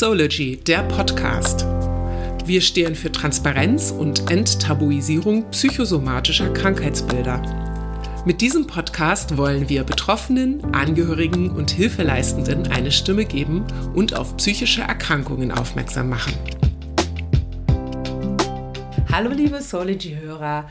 Soology, der Podcast. Wir stehen für Transparenz und Enttabuisierung psychosomatischer Krankheitsbilder. Mit diesem Podcast wollen wir Betroffenen, Angehörigen und Hilfeleistenden eine Stimme geben und auf psychische Erkrankungen aufmerksam machen. Hallo liebe Soology-Hörer,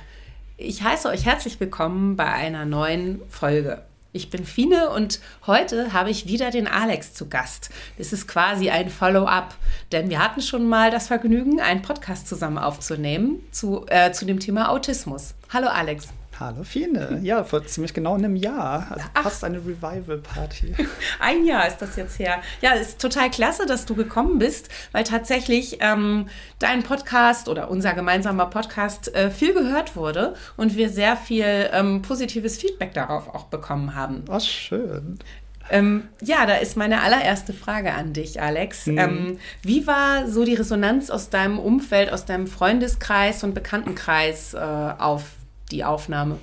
ich heiße euch herzlich willkommen bei einer neuen Folge. Ich bin Fine und heute habe ich wieder den Alex zu Gast. Das ist quasi ein Follow-up, denn wir hatten schon mal das Vergnügen, einen Podcast zusammen aufzunehmen zu, äh, zu dem Thema Autismus. Hallo Alex. Hallo Fine. Ja, vor ziemlich genau einem Jahr. Also Ach. fast eine Revival-Party. Ein Jahr ist das jetzt her. Ja, es ist total klasse, dass du gekommen bist, weil tatsächlich ähm, dein Podcast oder unser gemeinsamer Podcast äh, viel gehört wurde und wir sehr viel ähm, positives Feedback darauf auch bekommen haben. Was schön. Ähm, ja, da ist meine allererste Frage an dich, Alex. Mhm. Ähm, wie war so die Resonanz aus deinem Umfeld, aus deinem Freundeskreis und Bekanntenkreis äh, auf die Aufnahme?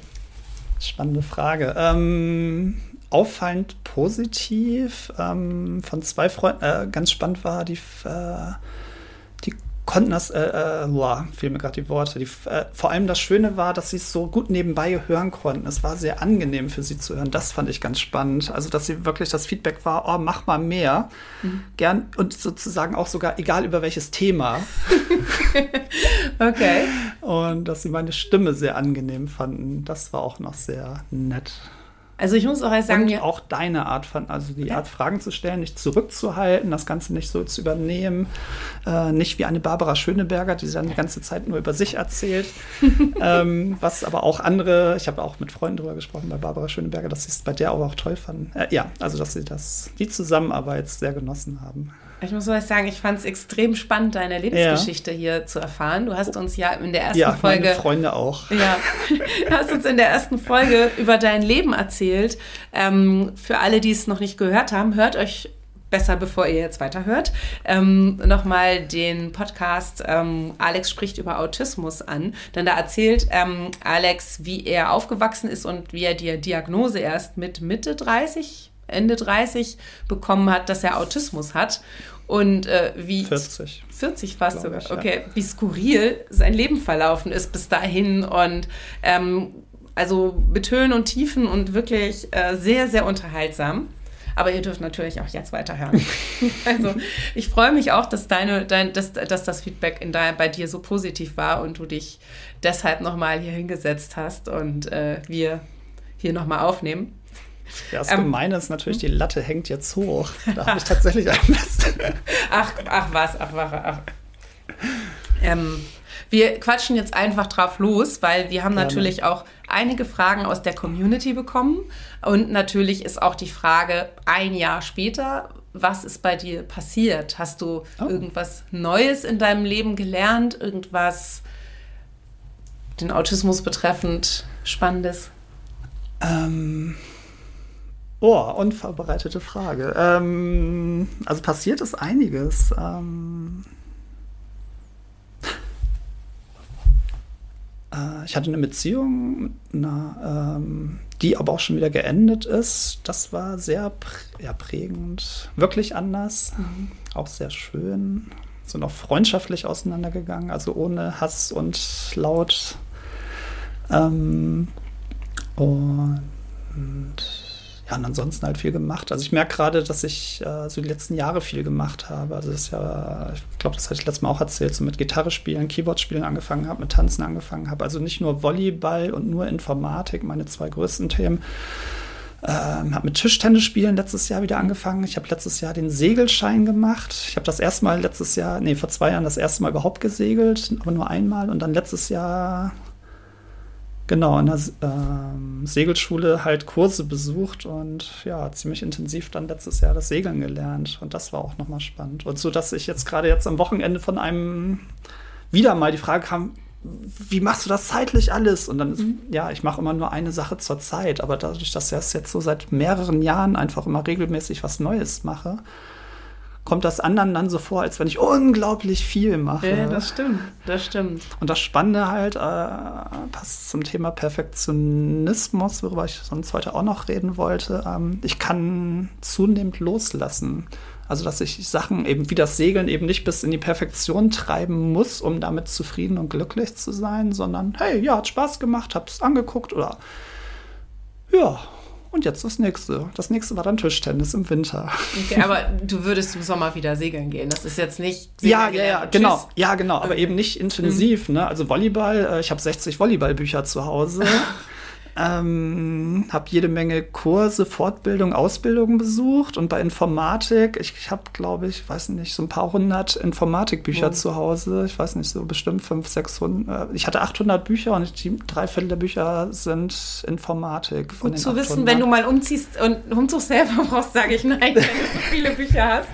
Spannende Frage. Ähm, auffallend positiv. Ähm, von zwei Freunden, äh, ganz spannend war die, äh, die konnten das, äh, äh, boah, fehlen mir gerade die Worte. Die, äh, vor allem das Schöne war, dass sie es so gut nebenbei hören konnten. Es war sehr angenehm für sie zu hören. Das fand ich ganz spannend. Also, dass sie wirklich das Feedback war, oh, mach mal mehr. Mhm. Gern und sozusagen auch sogar, egal über welches Thema. okay. Und dass sie meine Stimme sehr angenehm fanden. Das war auch noch sehr nett. Also ich muss auch erst sagen, und auch deine Art von, also die Art Fragen zu stellen, nicht zurückzuhalten, das Ganze nicht so zu übernehmen, äh, nicht wie eine Barbara Schöneberger, die dann die ganze Zeit nur über sich erzählt, ähm, was aber auch andere, ich habe auch mit Freunden darüber gesprochen bei Barbara Schöneberger, dass sie es bei der aber auch toll fanden. Äh, ja, also dass sie das, die Zusammenarbeit sehr genossen haben. Ich muss mal sagen, ich fand es extrem spannend, deine Lebensgeschichte ja. hier zu erfahren. Du hast uns ja in der ersten ja, Folge. Meine Freunde auch. Ja, du hast uns in der ersten Folge über dein Leben erzählt. Ähm, für alle, die es noch nicht gehört haben, hört euch besser, bevor ihr jetzt weiterhört, ähm, nochmal den Podcast ähm, Alex spricht über Autismus an. Denn da erzählt ähm, Alex, wie er aufgewachsen ist und wie er die Diagnose erst mit Mitte 30 Ende 30 bekommen hat, dass er Autismus hat. Und äh, wie 40. 40 fast sogar. Ich, okay, ja. wie skurril sein Leben verlaufen ist bis dahin und ähm, also mit Höhen und Tiefen und wirklich äh, sehr, sehr unterhaltsam. Aber ihr dürft natürlich auch jetzt weiterhören. also ich freue mich auch, dass, deine, dein, dass, dass das Feedback in dein, bei dir so positiv war und du dich deshalb nochmal hier hingesetzt hast und äh, wir hier nochmal aufnehmen. Das ähm, Gemeine ist natürlich, die Latte hängt jetzt hoch. Da habe ich tatsächlich ein ach, ach was, ach, ach, ach. Ähm, wir quatschen jetzt einfach drauf los, weil wir haben Gerne. natürlich auch einige Fragen aus der Community bekommen. Und natürlich ist auch die Frage, ein Jahr später, was ist bei dir passiert? Hast du oh. irgendwas Neues in deinem Leben gelernt? Irgendwas den Autismus betreffend Spannendes? Ähm. Oh, unvorbereitete Frage. Ähm, also passiert ist einiges. Ähm, äh, ich hatte eine Beziehung, einer, ähm, die aber auch schon wieder geendet ist. Das war sehr prä ja, prägend, wirklich anders, mhm. auch sehr schön. Sind auch freundschaftlich auseinandergegangen, also ohne Hass und Laut. Ähm, und ja, und ansonsten halt viel gemacht. Also ich merke gerade, dass ich äh, so die letzten Jahre viel gemacht habe. Also das ist ja, ich glaube, das hatte ich letztes Mal auch erzählt, so mit Gitarre spielen, Keyboard spielen angefangen habe, mit Tanzen angefangen habe. Also nicht nur Volleyball und nur Informatik, meine zwei größten Themen. Ähm, habe mit Tischtennis spielen letztes Jahr wieder angefangen. Ich habe letztes Jahr den Segelschein gemacht. Ich habe das erste Mal letztes Jahr, nee, vor zwei Jahren das erste Mal überhaupt gesegelt, aber nur einmal. Und dann letztes Jahr genau in der äh, Segelschule halt Kurse besucht und ja, ziemlich intensiv dann letztes Jahr das Segeln gelernt. Und das war auch nochmal spannend. Und so, dass ich jetzt gerade jetzt am Wochenende von einem wieder mal die Frage kam, wie machst du das zeitlich alles? Und dann, ist, mhm. ja, ich mache immer nur eine Sache zur Zeit, aber dadurch, dass ich jetzt so seit mehreren Jahren einfach immer regelmäßig was Neues mache, kommt das anderen dann so vor, als wenn ich unglaublich viel mache. Ja, das stimmt, das stimmt. Und das Spannende halt äh, passt zum Thema Perfektionismus, worüber ich sonst heute auch noch reden wollte. Ähm, ich kann zunehmend loslassen. Also, dass ich Sachen eben wie das Segeln eben nicht bis in die Perfektion treiben muss, um damit zufrieden und glücklich zu sein, sondern hey, ja, hat Spaß gemacht, hab's angeguckt oder ja, und jetzt das nächste. Das nächste war dann Tischtennis im Winter. Okay, aber du würdest im Sommer wieder segeln gehen. Das ist jetzt nicht. Ja, ja, ja, genau. Ja, genau. Aber okay. eben nicht intensiv. Mhm. Ne? Also Volleyball, äh, ich habe 60 Volleyballbücher zu Hause. Ähm, habe jede Menge Kurse, Fortbildung, Ausbildungen besucht und bei Informatik, ich, ich habe, glaube ich, weiß nicht, so ein paar hundert Informatikbücher oh. zu Hause. Ich weiß nicht, so bestimmt 500, 600. Äh, ich hatte 800 Bücher und die drei Viertel der Bücher sind Informatik. Gut zu 800. wissen, wenn du mal umziehst und Umzugshelfer brauchst, sage ich nein, wenn du so viele Bücher hast.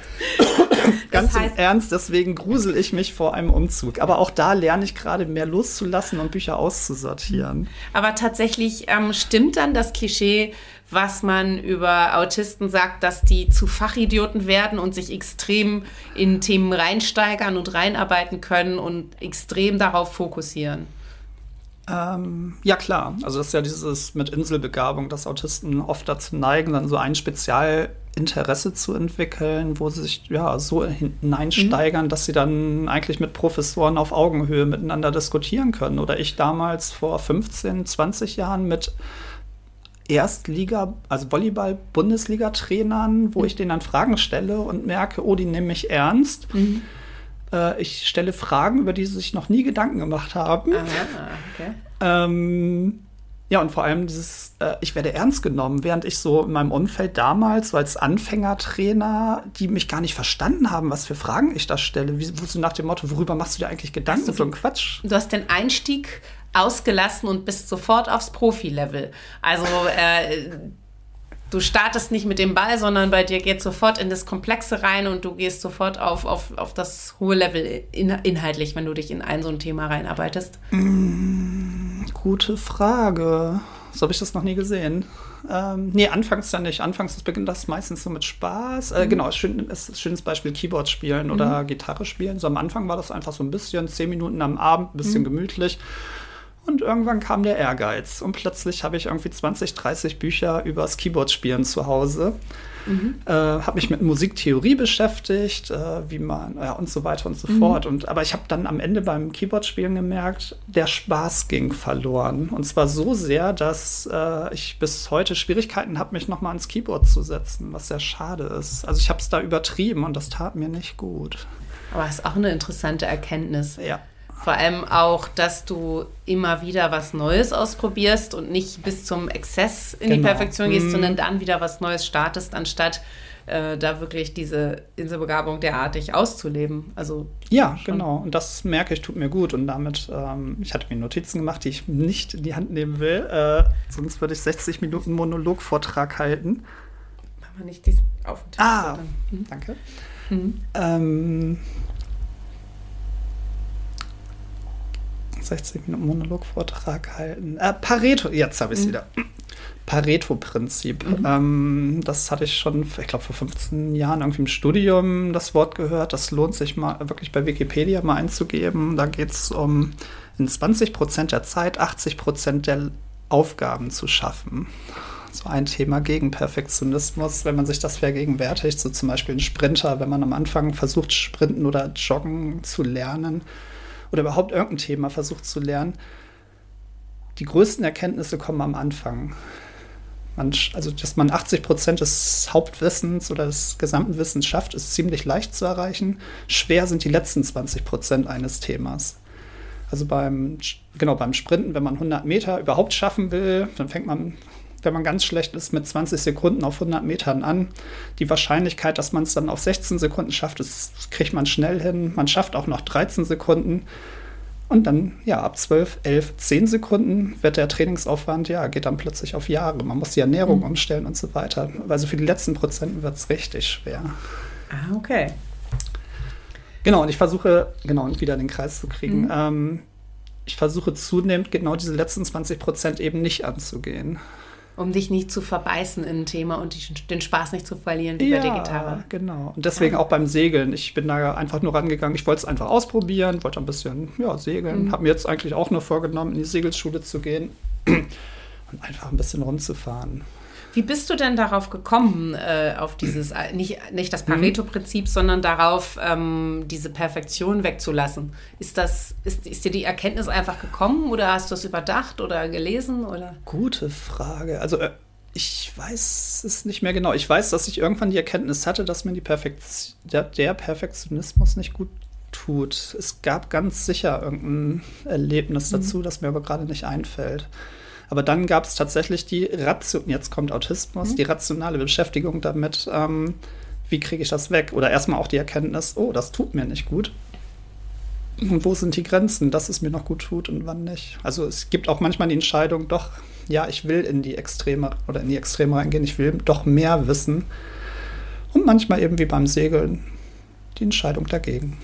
Ganz heißt, im Ernst, deswegen grusel ich mich vor einem Umzug. Aber auch da lerne ich gerade mehr loszulassen und Bücher auszusortieren. Aber tatsächlich ähm, stimmt dann das Klischee, was man über Autisten sagt, dass die zu Fachidioten werden und sich extrem in Themen reinsteigern und reinarbeiten können und extrem darauf fokussieren. Ähm, ja, klar. Also das ist ja dieses mit Inselbegabung, dass Autisten oft dazu neigen, dann so ein Spezialinteresse zu entwickeln, wo sie sich ja so hineinsteigern, mhm. dass sie dann eigentlich mit Professoren auf Augenhöhe miteinander diskutieren können. Oder ich damals vor 15, 20 Jahren mit Erstliga, also Volleyball-Bundesliga-Trainern, wo mhm. ich denen dann Fragen stelle und merke, oh, die nehmen mich ernst. Mhm äh, ich stelle Fragen, über die sie sich noch nie Gedanken gemacht haben. Aha, okay. Ähm, ja, und vor allem dieses, äh, ich werde ernst genommen, während ich so in meinem Umfeld damals, so als Anfängertrainer, die mich gar nicht verstanden haben, was für Fragen ich da stelle. Wie, wo so nach dem Motto, worüber machst du dir eigentlich Gedanken? So ein Quatsch. Du hast den Einstieg ausgelassen und bist sofort aufs Profi-Level. Also äh, du startest nicht mit dem Ball, sondern bei dir geht sofort in das Komplexe rein und du gehst sofort auf, auf, auf das hohe Level in, inhaltlich, wenn du dich in ein so ein Thema reinarbeitest? Mm, gute Frage. So habe ich das noch nie gesehen. Ähm, nee, anfangs dann nicht. Anfangs beginnt das meistens so mit Spaß. Äh, mhm. Genau, schön, ist schönes Beispiel Keyboard spielen oder mhm. Gitarre spielen. So am Anfang war das einfach so ein bisschen, zehn Minuten am Abend, ein bisschen mhm. gemütlich. Und irgendwann kam der Ehrgeiz und plötzlich habe ich irgendwie 20, 30 Bücher über das Keyboard-Spielen zu Hause. Mhm. Äh, habe mich mit Musiktheorie beschäftigt, äh, wie man, ja, und so weiter und so mhm. fort. Und, aber ich habe dann am Ende beim Keyboard-Spielen gemerkt, der Spaß ging verloren. Und zwar so sehr, dass äh, ich bis heute Schwierigkeiten habe, mich nochmal ans Keyboard zu setzen, was sehr schade ist. Also ich habe es da übertrieben und das tat mir nicht gut. Aber das ist auch eine interessante Erkenntnis. Ja. Vor allem auch, dass du immer wieder was Neues ausprobierst und nicht bis zum Exzess in genau. die Perfektion gehst, mm. sondern dann wieder was Neues startest, anstatt äh, da wirklich diese Inselbegabung derartig auszuleben. Also ja, schon. genau. Und das merke ich, tut mir gut. Und damit, ähm, ich hatte mir Notizen gemacht, die ich nicht in die Hand nehmen will. Äh, sonst würde ich 60 Minuten Monologvortrag halten. Machen wir nicht diesen auf den Tisch. Ah, mhm. danke. Mhm. Ähm, 60 Minuten Monologvortrag halten. Äh, Pareto, jetzt habe ich es mhm. wieder. Pareto-Prinzip. Mhm. Ähm, das hatte ich schon, ich glaube, vor 15 Jahren irgendwie im Studium das Wort gehört. Das lohnt sich mal wirklich bei Wikipedia mal einzugeben. Da geht es um in 20 Prozent der Zeit 80 Prozent der Aufgaben zu schaffen. So ein Thema gegen Perfektionismus, wenn man sich das vergegenwärtigt, so zum Beispiel ein Sprinter, wenn man am Anfang versucht, Sprinten oder Joggen zu lernen, oder überhaupt irgendein Thema versucht zu lernen, die größten Erkenntnisse kommen am Anfang. Man, also, dass man 80 Prozent des Hauptwissens oder des gesamten Wissens schafft, ist ziemlich leicht zu erreichen. Schwer sind die letzten 20 Prozent eines Themas. Also beim, genau, beim Sprinten, wenn man 100 Meter überhaupt schaffen will, dann fängt man wenn man ganz schlecht ist, mit 20 Sekunden auf 100 Metern an. Die Wahrscheinlichkeit, dass man es dann auf 16 Sekunden schafft, das kriegt man schnell hin. Man schafft auch noch 13 Sekunden. Und dann, ja, ab 12, 11, 10 Sekunden wird der Trainingsaufwand, ja, geht dann plötzlich auf Jahre. Man muss die Ernährung mhm. umstellen und so weiter. Also für die letzten Prozenten wird es richtig schwer. Ah, okay. Genau, und ich versuche, genau, wieder den Kreis zu kriegen. Mhm. Ähm, ich versuche zunehmend genau diese letzten 20 Prozent eben nicht anzugehen. Um dich nicht zu verbeißen in ein Thema und den Spaß nicht zu verlieren wie ja, bei der Gitarre. genau. Und deswegen ja. auch beim Segeln. Ich bin da einfach nur rangegangen. Ich wollte es einfach ausprobieren, wollte ein bisschen ja, segeln. Mhm. Habe mir jetzt eigentlich auch nur vorgenommen, in die Segelschule zu gehen und einfach ein bisschen rumzufahren. Wie bist du denn darauf gekommen, äh, auf dieses, äh, nicht, nicht das Pareto-Prinzip, sondern darauf, ähm, diese Perfektion wegzulassen? Ist, das, ist, ist dir die Erkenntnis einfach gekommen oder hast du es überdacht oder gelesen? Oder? Gute Frage. Also äh, ich weiß es nicht mehr genau. Ich weiß, dass ich irgendwann die Erkenntnis hatte, dass mir die Perfekt der, der Perfektionismus nicht gut tut. Es gab ganz sicher irgendein Erlebnis mhm. dazu, mhm. das mir aber gerade nicht einfällt. Aber dann gab es tatsächlich die Ration, jetzt kommt Autismus, mhm. die rationale Beschäftigung damit, ähm, wie kriege ich das weg? Oder erstmal auch die Erkenntnis, oh, das tut mir nicht gut. Und wo sind die Grenzen, dass es mir noch gut tut und wann nicht? Also es gibt auch manchmal die Entscheidung, doch, ja, ich will in die Extreme oder in die Extreme reingehen, ich will doch mehr wissen. Und manchmal eben wie beim Segeln die Entscheidung dagegen.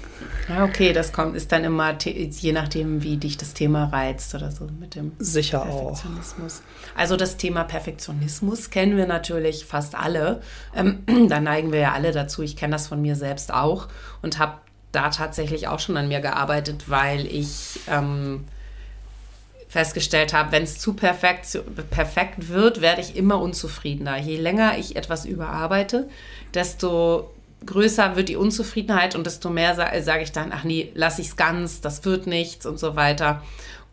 Ja, okay, das kommt, ist dann immer je nachdem, wie dich das Thema reizt oder so mit dem Sicher Perfektionismus. Auch. Also das Thema Perfektionismus kennen wir natürlich fast alle. Ähm, da neigen wir ja alle dazu. Ich kenne das von mir selbst auch und habe da tatsächlich auch schon an mir gearbeitet, weil ich ähm, festgestellt habe, wenn es zu perfekt, zu perfekt wird, werde ich immer unzufriedener. Je länger ich etwas überarbeite, desto größer wird die Unzufriedenheit und desto mehr sage sag ich dann, ach nee, lass ich es ganz, das wird nichts und so weiter.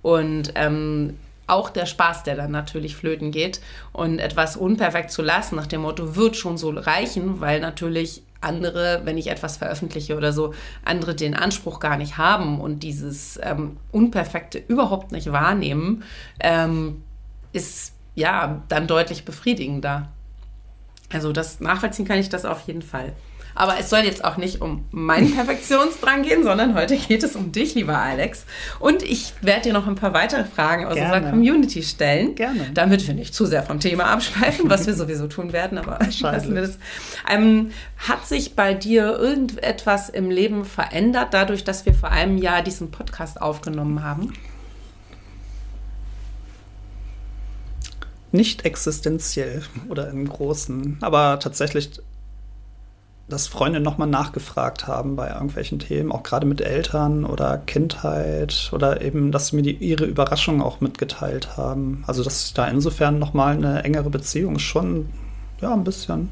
Und ähm, auch der Spaß, der dann natürlich flöten geht und etwas unperfekt zu lassen, nach dem Motto, wird schon so reichen, weil natürlich andere, wenn ich etwas veröffentliche oder so, andere den Anspruch gar nicht haben und dieses ähm, Unperfekte überhaupt nicht wahrnehmen, ähm, ist ja dann deutlich befriedigender. Also das nachvollziehen kann ich das auf jeden Fall. Aber es soll jetzt auch nicht um meinen Perfektionsdrang gehen, sondern heute geht es um dich, lieber Alex. Und ich werde dir noch ein paar weitere Fragen aus Gerne. unserer Community stellen. Gerne. Damit wir nicht zu sehr vom Thema abschweifen, was wir sowieso tun werden, aber lassen wir das. Ähm, hat sich bei dir irgendetwas im Leben verändert, dadurch, dass wir vor einem Jahr diesen Podcast aufgenommen haben? Nicht existenziell oder im Großen, aber tatsächlich dass Freunde nochmal nachgefragt haben bei irgendwelchen Themen, auch gerade mit Eltern oder Kindheit oder eben, dass sie mir die, ihre Überraschung auch mitgeteilt haben. Also, dass ich da insofern nochmal eine engere Beziehung schon, ja, ein bisschen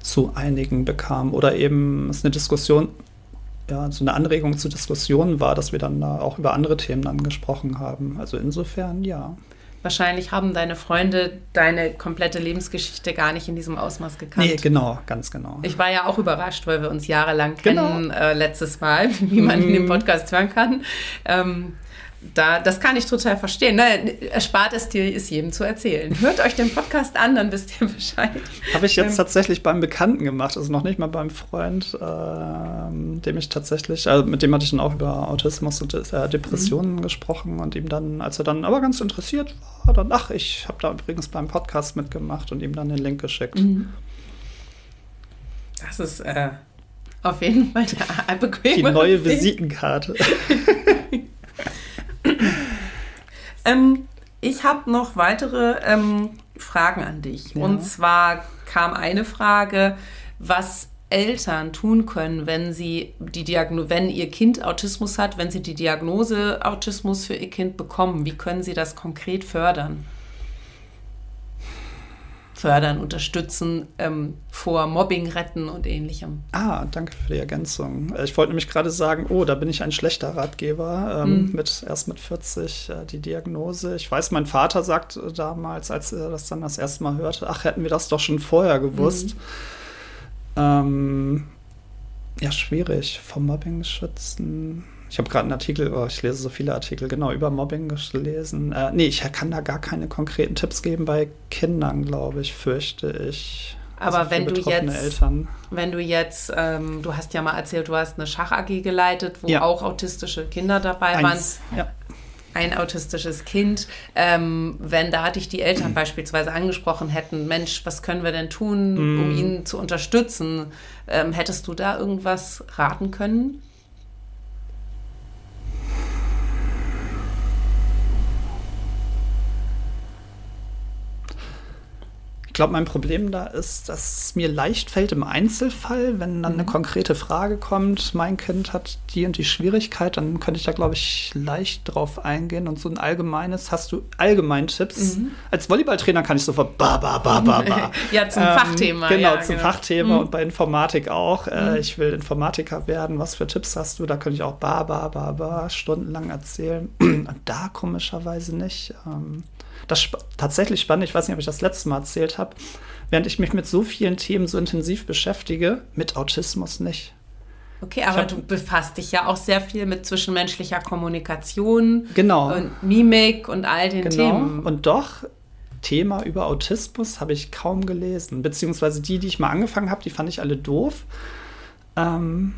zu einigen bekam. Oder eben es eine Diskussion, ja, so eine Anregung zur Diskussion war, dass wir dann da auch über andere Themen dann gesprochen haben. Also insofern, ja. Wahrscheinlich haben deine Freunde deine komplette Lebensgeschichte gar nicht in diesem Ausmaß gekannt. Nee, genau, ganz genau. Ich war ja auch überrascht, weil wir uns jahrelang kennen, genau. äh, letztes Mal, wie man mm. in dem. Podcast hören kann. Ähm, da, das kann ich total verstehen. Ne? Erspart es dir, ist jedem zu erzählen. Hört euch den Podcast an, dann wisst ihr Bescheid. Habe ich jetzt ähm, tatsächlich beim Bekannten gemacht, also noch nicht mal beim Freund, äh, dem ich tatsächlich, also mit dem hatte ich dann auch über Autismus und äh, Depressionen mhm. gesprochen und ihm dann, als er dann aber ganz interessiert war, dann, ach, ich habe da übrigens beim Podcast mitgemacht und ihm dann den Link geschickt. Mhm. Das ist äh, auf jeden Fall eine bequeme Die neue Visitenkarte. ähm, ich habe noch weitere ähm, Fragen an dich. Ja. Und zwar kam eine Frage, was Eltern tun können, wenn sie die Diagno wenn ihr Kind Autismus hat, wenn sie die Diagnose Autismus für ihr Kind bekommen. Wie können sie das konkret fördern? Fördern, unterstützen, ähm, vor Mobbing retten und ähnlichem. Ah, danke für die Ergänzung. Äh, ich wollte nämlich gerade sagen, oh, da bin ich ein schlechter Ratgeber. Ähm, mhm. mit, erst mit 40 äh, die Diagnose. Ich weiß, mein Vater sagt äh, damals, als er das dann das erste Mal hörte, ach, hätten wir das doch schon vorher gewusst. Mhm. Ähm, ja, schwierig. Vom Mobbing schützen ich habe gerade einen Artikel, oh, ich lese so viele Artikel, genau, über Mobbing gelesen. Äh, nee, ich kann da gar keine konkreten Tipps geben bei Kindern, glaube ich, fürchte ich. Aber also wenn, du jetzt, Eltern. wenn du jetzt, ähm, du hast ja mal erzählt, du hast eine Schach-AG geleitet, wo ja. auch autistische Kinder dabei Eins, waren. Ja. Ein autistisches Kind. Ähm, wenn da dich die Eltern beispielsweise angesprochen hätten, Mensch, was können wir denn tun, mhm. um ihn zu unterstützen? Ähm, hättest du da irgendwas raten können? Glaube, mein Problem da ist, dass es mir leicht fällt im Einzelfall, wenn dann mhm. eine konkrete Frage kommt, mein Kind hat die und die Schwierigkeit, dann könnte ich da, glaube ich, leicht drauf eingehen. Und so ein allgemeines, hast du allgemein Tipps? Mhm. Als Volleyballtrainer kann ich sofort ba, ba, ba, ba, ba. ja, zum ähm, Fachthema. Genau, ja, zum genau. Fachthema mhm. und bei Informatik auch. Äh, mhm. ich will Informatiker werden. Was für Tipps hast du? Da könnte ich auch ba, ba, ba, ba stundenlang erzählen. und da komischerweise nicht. Ähm, das tatsächlich spannend, ich weiß nicht, ob ich das letzte Mal erzählt habe, während ich mich mit so vielen Themen so intensiv beschäftige, mit Autismus nicht. Okay, aber hab, du befasst dich ja auch sehr viel mit zwischenmenschlicher Kommunikation genau. und Mimik und all den genau. Themen. Und doch, Thema über Autismus habe ich kaum gelesen. Beziehungsweise die, die ich mal angefangen habe, die fand ich alle doof. Ähm,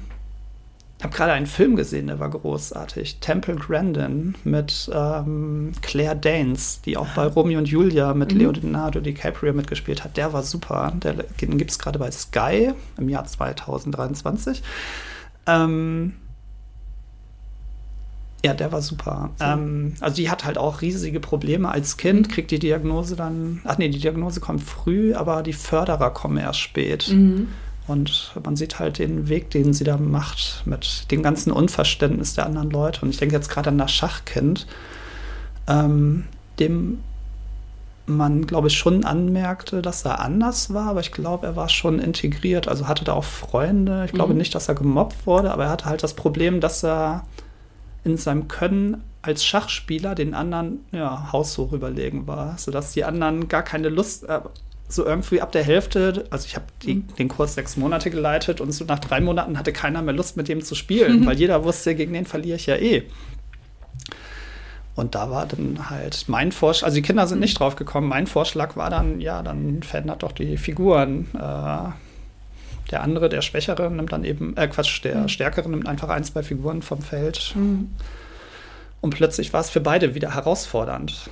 habe gerade einen Film gesehen, der war großartig. Temple Grandin mit ähm, Claire Danes, die auch bei Romeo und Julia mit mhm. Leonardo DiCaprio mitgespielt hat. Der war super. Der, den gibt es gerade bei Sky im Jahr 2023. Ähm, ja, der war super. Ähm, also die hat halt auch riesige Probleme als Kind, kriegt die Diagnose dann, ach nee, die Diagnose kommt früh, aber die Förderer kommen erst spät. Mhm. Und man sieht halt den Weg, den sie da macht, mit dem ganzen Unverständnis der anderen Leute. Und ich denke jetzt gerade an das Schachkind, ähm, dem man, glaube ich, schon anmerkte, dass er anders war, aber ich glaube, er war schon integriert, also hatte da auch Freunde. Ich glaube mhm. nicht, dass er gemobbt wurde, aber er hatte halt das Problem, dass er in seinem Können als Schachspieler den anderen ja, haushoch überlegen war, sodass die anderen gar keine Lust, äh, so irgendwie ab der Hälfte, also ich habe mhm. den Kurs sechs Monate geleitet und so nach drei Monaten hatte keiner mehr Lust mit dem zu spielen, mhm. weil jeder wusste, gegen den verliere ich ja eh. Und da war dann halt mein Vorschlag, also die Kinder sind nicht drauf gekommen, mein Vorschlag war dann, ja, dann verändert doch die Figuren. Äh, der andere, der Schwächere, nimmt dann eben, äh, Quatsch, der mhm. Stärkere nimmt einfach ein, zwei Figuren vom Feld. Mhm. Und plötzlich war es für beide wieder herausfordernd.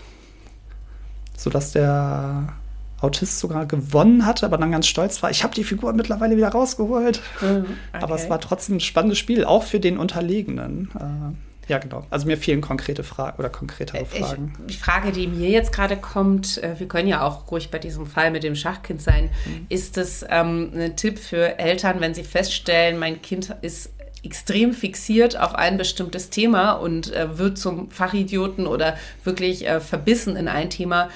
Sodass der Autist sogar gewonnen hatte, aber dann ganz stolz war. Ich habe die Figur mittlerweile wieder rausgeholt. Okay. Aber es war trotzdem ein spannendes Spiel, auch für den Unterlegenen. Äh, ja, genau. Also mir fehlen konkrete Fragen oder konkretere äh, Fragen. Ich, die Frage, die mir jetzt gerade kommt, äh, wir können ja auch ruhig bei diesem Fall mit dem Schachkind sein, mhm. ist es ähm, ein Tipp für Eltern, wenn sie feststellen, mein Kind ist extrem fixiert auf ein bestimmtes Thema und äh, wird zum Fachidioten oder wirklich äh, verbissen in ein Thema,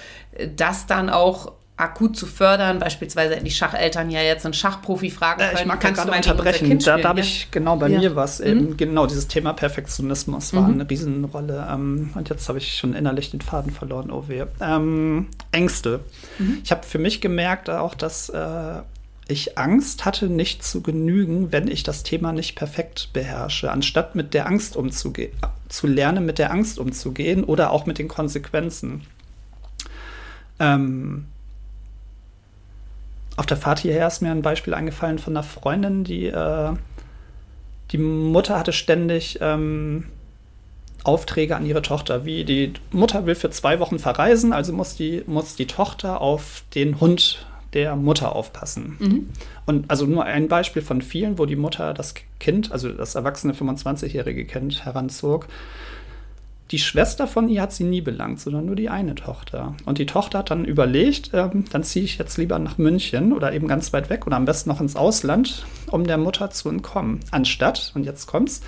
das dann auch akut zu fördern, beispielsweise die Schacheltern ja jetzt einen Schachprofi fragen können. Äh, ich mag Kannst gerade unterbrechen. Da, da habe ich genau bei ja. mir was. Mhm. genau, dieses Thema Perfektionismus war mhm. eine Riesenrolle. Ähm, und jetzt habe ich schon innerlich den Faden verloren. Oh weh. Ähm, Ängste. Mhm. Ich habe für mich gemerkt auch, dass äh, ich Angst hatte, nicht zu genügen, wenn ich das Thema nicht perfekt beherrsche. Anstatt mit der Angst umzugehen, zu lernen, mit der Angst umzugehen oder auch mit den Konsequenzen. Ähm, auf der Fahrt hierher ist mir ein Beispiel eingefallen von einer Freundin, die äh, die Mutter hatte ständig ähm, Aufträge an ihre Tochter, wie die Mutter will für zwei Wochen verreisen, also muss die, muss die Tochter auf den Hund der Mutter aufpassen. Mhm. Und also nur ein Beispiel von vielen, wo die Mutter das Kind, also das erwachsene 25-jährige Kind heranzog die Schwester von ihr hat sie nie belangt, sondern nur die eine Tochter. Und die Tochter hat dann überlegt, ähm, dann ziehe ich jetzt lieber nach München oder eben ganz weit weg oder am besten noch ins Ausland, um der Mutter zu entkommen. Anstatt, und jetzt kommt's,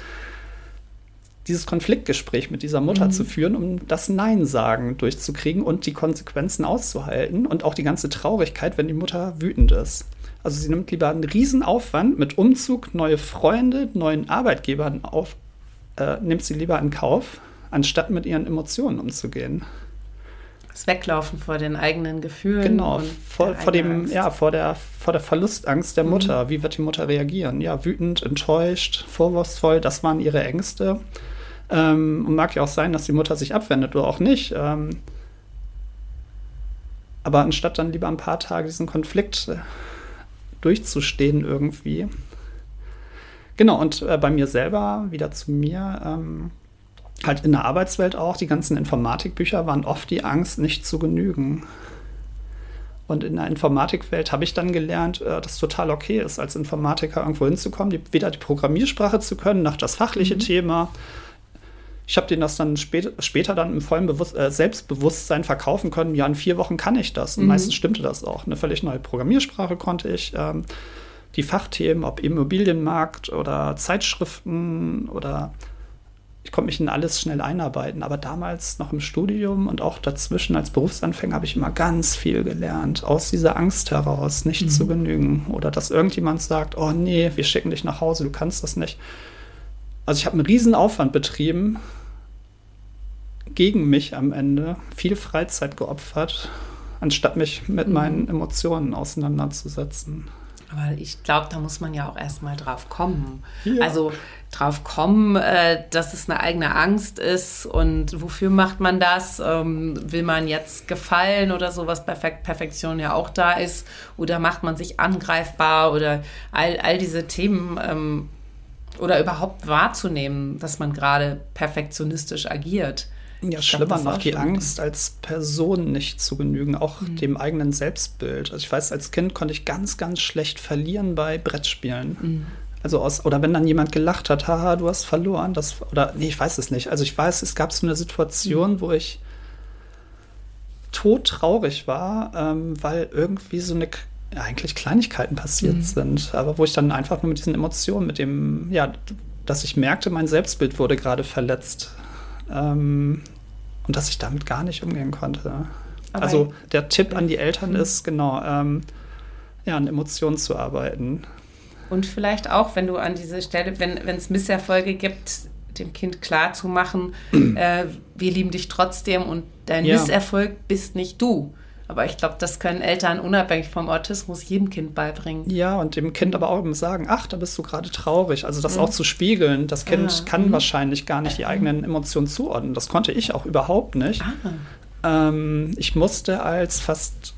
dieses Konfliktgespräch mit dieser Mutter mhm. zu führen, um das Nein-Sagen durchzukriegen und die Konsequenzen auszuhalten und auch die ganze Traurigkeit, wenn die Mutter wütend ist. Also sie nimmt lieber einen Riesenaufwand mit Umzug, neue Freunde, neuen Arbeitgebern auf, äh, nimmt sie lieber in Kauf, anstatt mit ihren Emotionen umzugehen. Das Weglaufen vor den eigenen Gefühlen. Genau, vor, vor dem, ja, vor der, vor der Verlustangst der mhm. Mutter. Wie wird die Mutter reagieren? Ja, wütend, enttäuscht, vorwurfsvoll, das waren ihre Ängste. Ähm, und mag ja auch sein, dass die Mutter sich abwendet oder auch nicht. Ähm, aber anstatt dann lieber ein paar Tage diesen Konflikt äh, durchzustehen irgendwie. Genau, und äh, bei mir selber, wieder zu mir, ähm, halt in der Arbeitswelt auch, die ganzen Informatikbücher waren oft die Angst, nicht zu genügen. Und in der Informatikwelt habe ich dann gelernt, äh, dass es total okay ist, als Informatiker irgendwo hinzukommen, die, weder die Programmiersprache zu können, noch das fachliche mhm. Thema. ich habe denen das dann spät, später dann im vollen Bewusst äh, Selbstbewusstsein verkaufen können. Ja, in vier Wochen kann ich das. Und mhm. meistens stimmte das auch. Eine völlig neue Programmiersprache konnte ich. Ähm, die Fachthemen, ob Immobilienmarkt oder Zeitschriften oder ich konnte mich in alles schnell einarbeiten. Aber damals noch im Studium und auch dazwischen als Berufsanfänger habe ich immer ganz viel gelernt. Aus dieser Angst heraus, nicht mhm. zu genügen. Oder dass irgendjemand sagt, oh nee, wir schicken dich nach Hause, du kannst das nicht. Also ich habe einen riesen Aufwand betrieben, gegen mich am Ende viel Freizeit geopfert, anstatt mich mit mhm. meinen Emotionen auseinanderzusetzen. Aber ich glaube, da muss man ja auch erstmal drauf kommen. Ja. Also drauf kommen, äh, dass es eine eigene Angst ist und wofür macht man das? Ähm, will man jetzt gefallen oder so, was Perfekt Perfektion ja auch da ist? Oder macht man sich angreifbar oder all, all diese Themen ähm, oder überhaupt wahrzunehmen, dass man gerade perfektionistisch agiert? Ja, schlimmer noch die Angst, als Person nicht zu genügen, auch mhm. dem eigenen Selbstbild. Also ich weiß, als Kind konnte ich ganz, ganz schlecht verlieren bei Brettspielen. Mhm. Also aus, oder wenn dann jemand gelacht hat, haha, du hast verloren, das, oder nee, ich weiß es nicht. Also ich weiß, es gab so eine Situation, wo ich todtraurig war, ähm, weil irgendwie so eine ja, eigentlich Kleinigkeiten passiert mhm. sind, aber wo ich dann einfach nur mit diesen Emotionen, mit dem, ja, dass ich merkte, mein Selbstbild wurde gerade verletzt. Ähm, und dass ich damit gar nicht umgehen konnte. Aber also der Tipp an die Eltern mhm. ist, genau, ähm, ja, an Emotionen zu arbeiten. Und vielleicht auch, wenn du an diese Stelle, wenn es Misserfolge gibt, dem Kind klar zu machen, äh, wir lieben dich trotzdem und dein ja. Misserfolg bist nicht du. Aber ich glaube, das können Eltern unabhängig vom Autismus jedem Kind beibringen. Ja, und dem Kind aber auch sagen, ach, da bist du gerade traurig. Also das mhm. auch zu spiegeln. Das Kind ah, kann mhm. wahrscheinlich gar nicht die eigenen Emotionen zuordnen. Das konnte ich auch überhaupt nicht. Ah. Ähm, ich musste als fast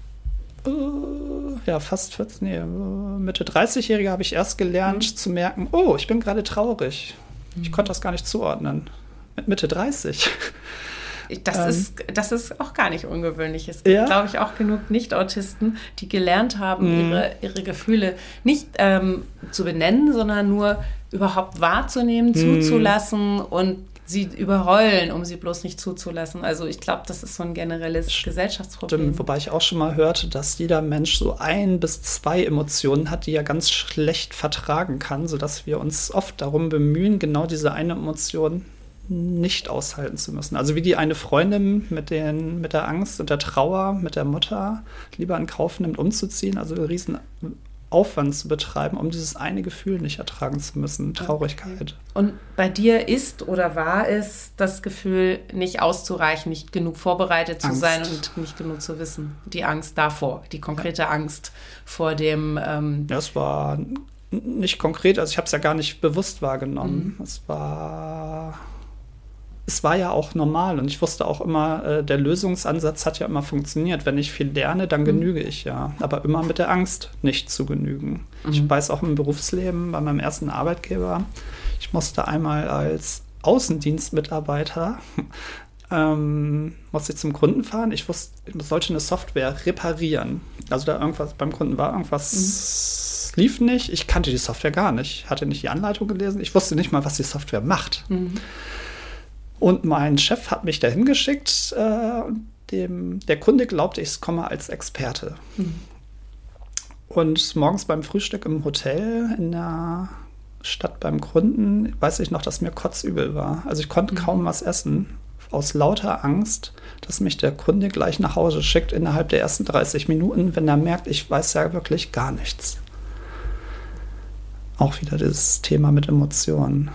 ja, fast 14, nee, Mitte 30-Jährige habe ich erst gelernt mhm. zu merken, oh, ich bin gerade traurig. Ich mhm. konnte das gar nicht zuordnen. Mit Mitte 30. Das, ähm, ist, das ist auch gar nicht ungewöhnlich. Es gibt, ja? glaube ich, auch genug Nicht-Autisten, die gelernt haben, mhm. ihre, ihre Gefühle nicht ähm, zu benennen, sondern nur überhaupt wahrzunehmen, mhm. zuzulassen und sie überrollen, um sie bloß nicht zuzulassen. Also ich glaube, das ist so ein generelles Stimmt, Gesellschaftsproblem. Wobei ich auch schon mal hörte, dass jeder Mensch so ein bis zwei Emotionen hat, die er ganz schlecht vertragen kann, sodass wir uns oft darum bemühen, genau diese eine Emotion nicht aushalten zu müssen. Also wie die eine Freundin mit, den, mit der Angst und der Trauer mit der Mutter lieber in Kauf nimmt, umzuziehen, also riesen Aufwand zu betreiben, um dieses eine Gefühl nicht ertragen zu müssen, Traurigkeit. Und bei dir ist oder war es das Gefühl, nicht auszureichen, nicht genug vorbereitet zu Angst. sein und nicht genug zu wissen? Die Angst davor, die konkrete Angst vor dem. Ähm ja, es war nicht konkret, also ich habe es ja gar nicht bewusst wahrgenommen. Mhm. Es war es war ja auch normal und ich wusste auch immer, äh, der Lösungsansatz hat ja immer funktioniert. Wenn ich viel lerne, dann mhm. genüge ich ja. Aber immer mit der Angst, nicht zu genügen. Mhm. Ich weiß auch im Berufsleben bei meinem ersten Arbeitgeber, ich musste einmal als Außendienstmitarbeiter ähm, musste ich zum Kunden fahren. Ich wusste, ich sollte eine Software reparieren. Also da irgendwas beim Kunden war, irgendwas mhm. lief nicht. Ich kannte die Software gar nicht, hatte nicht die Anleitung gelesen. Ich wusste nicht mal, was die Software macht. Mhm. Und mein Chef hat mich dahin geschickt. Äh, dem, der Kunde glaubte, ich komme als Experte. Mhm. Und morgens beim Frühstück im Hotel in der Stadt beim Kunden weiß ich noch, dass mir kotzübel war. Also ich konnte mhm. kaum was essen. Aus lauter Angst, dass mich der Kunde gleich nach Hause schickt innerhalb der ersten 30 Minuten, wenn er merkt, ich weiß ja wirklich gar nichts. Auch wieder das Thema mit Emotionen.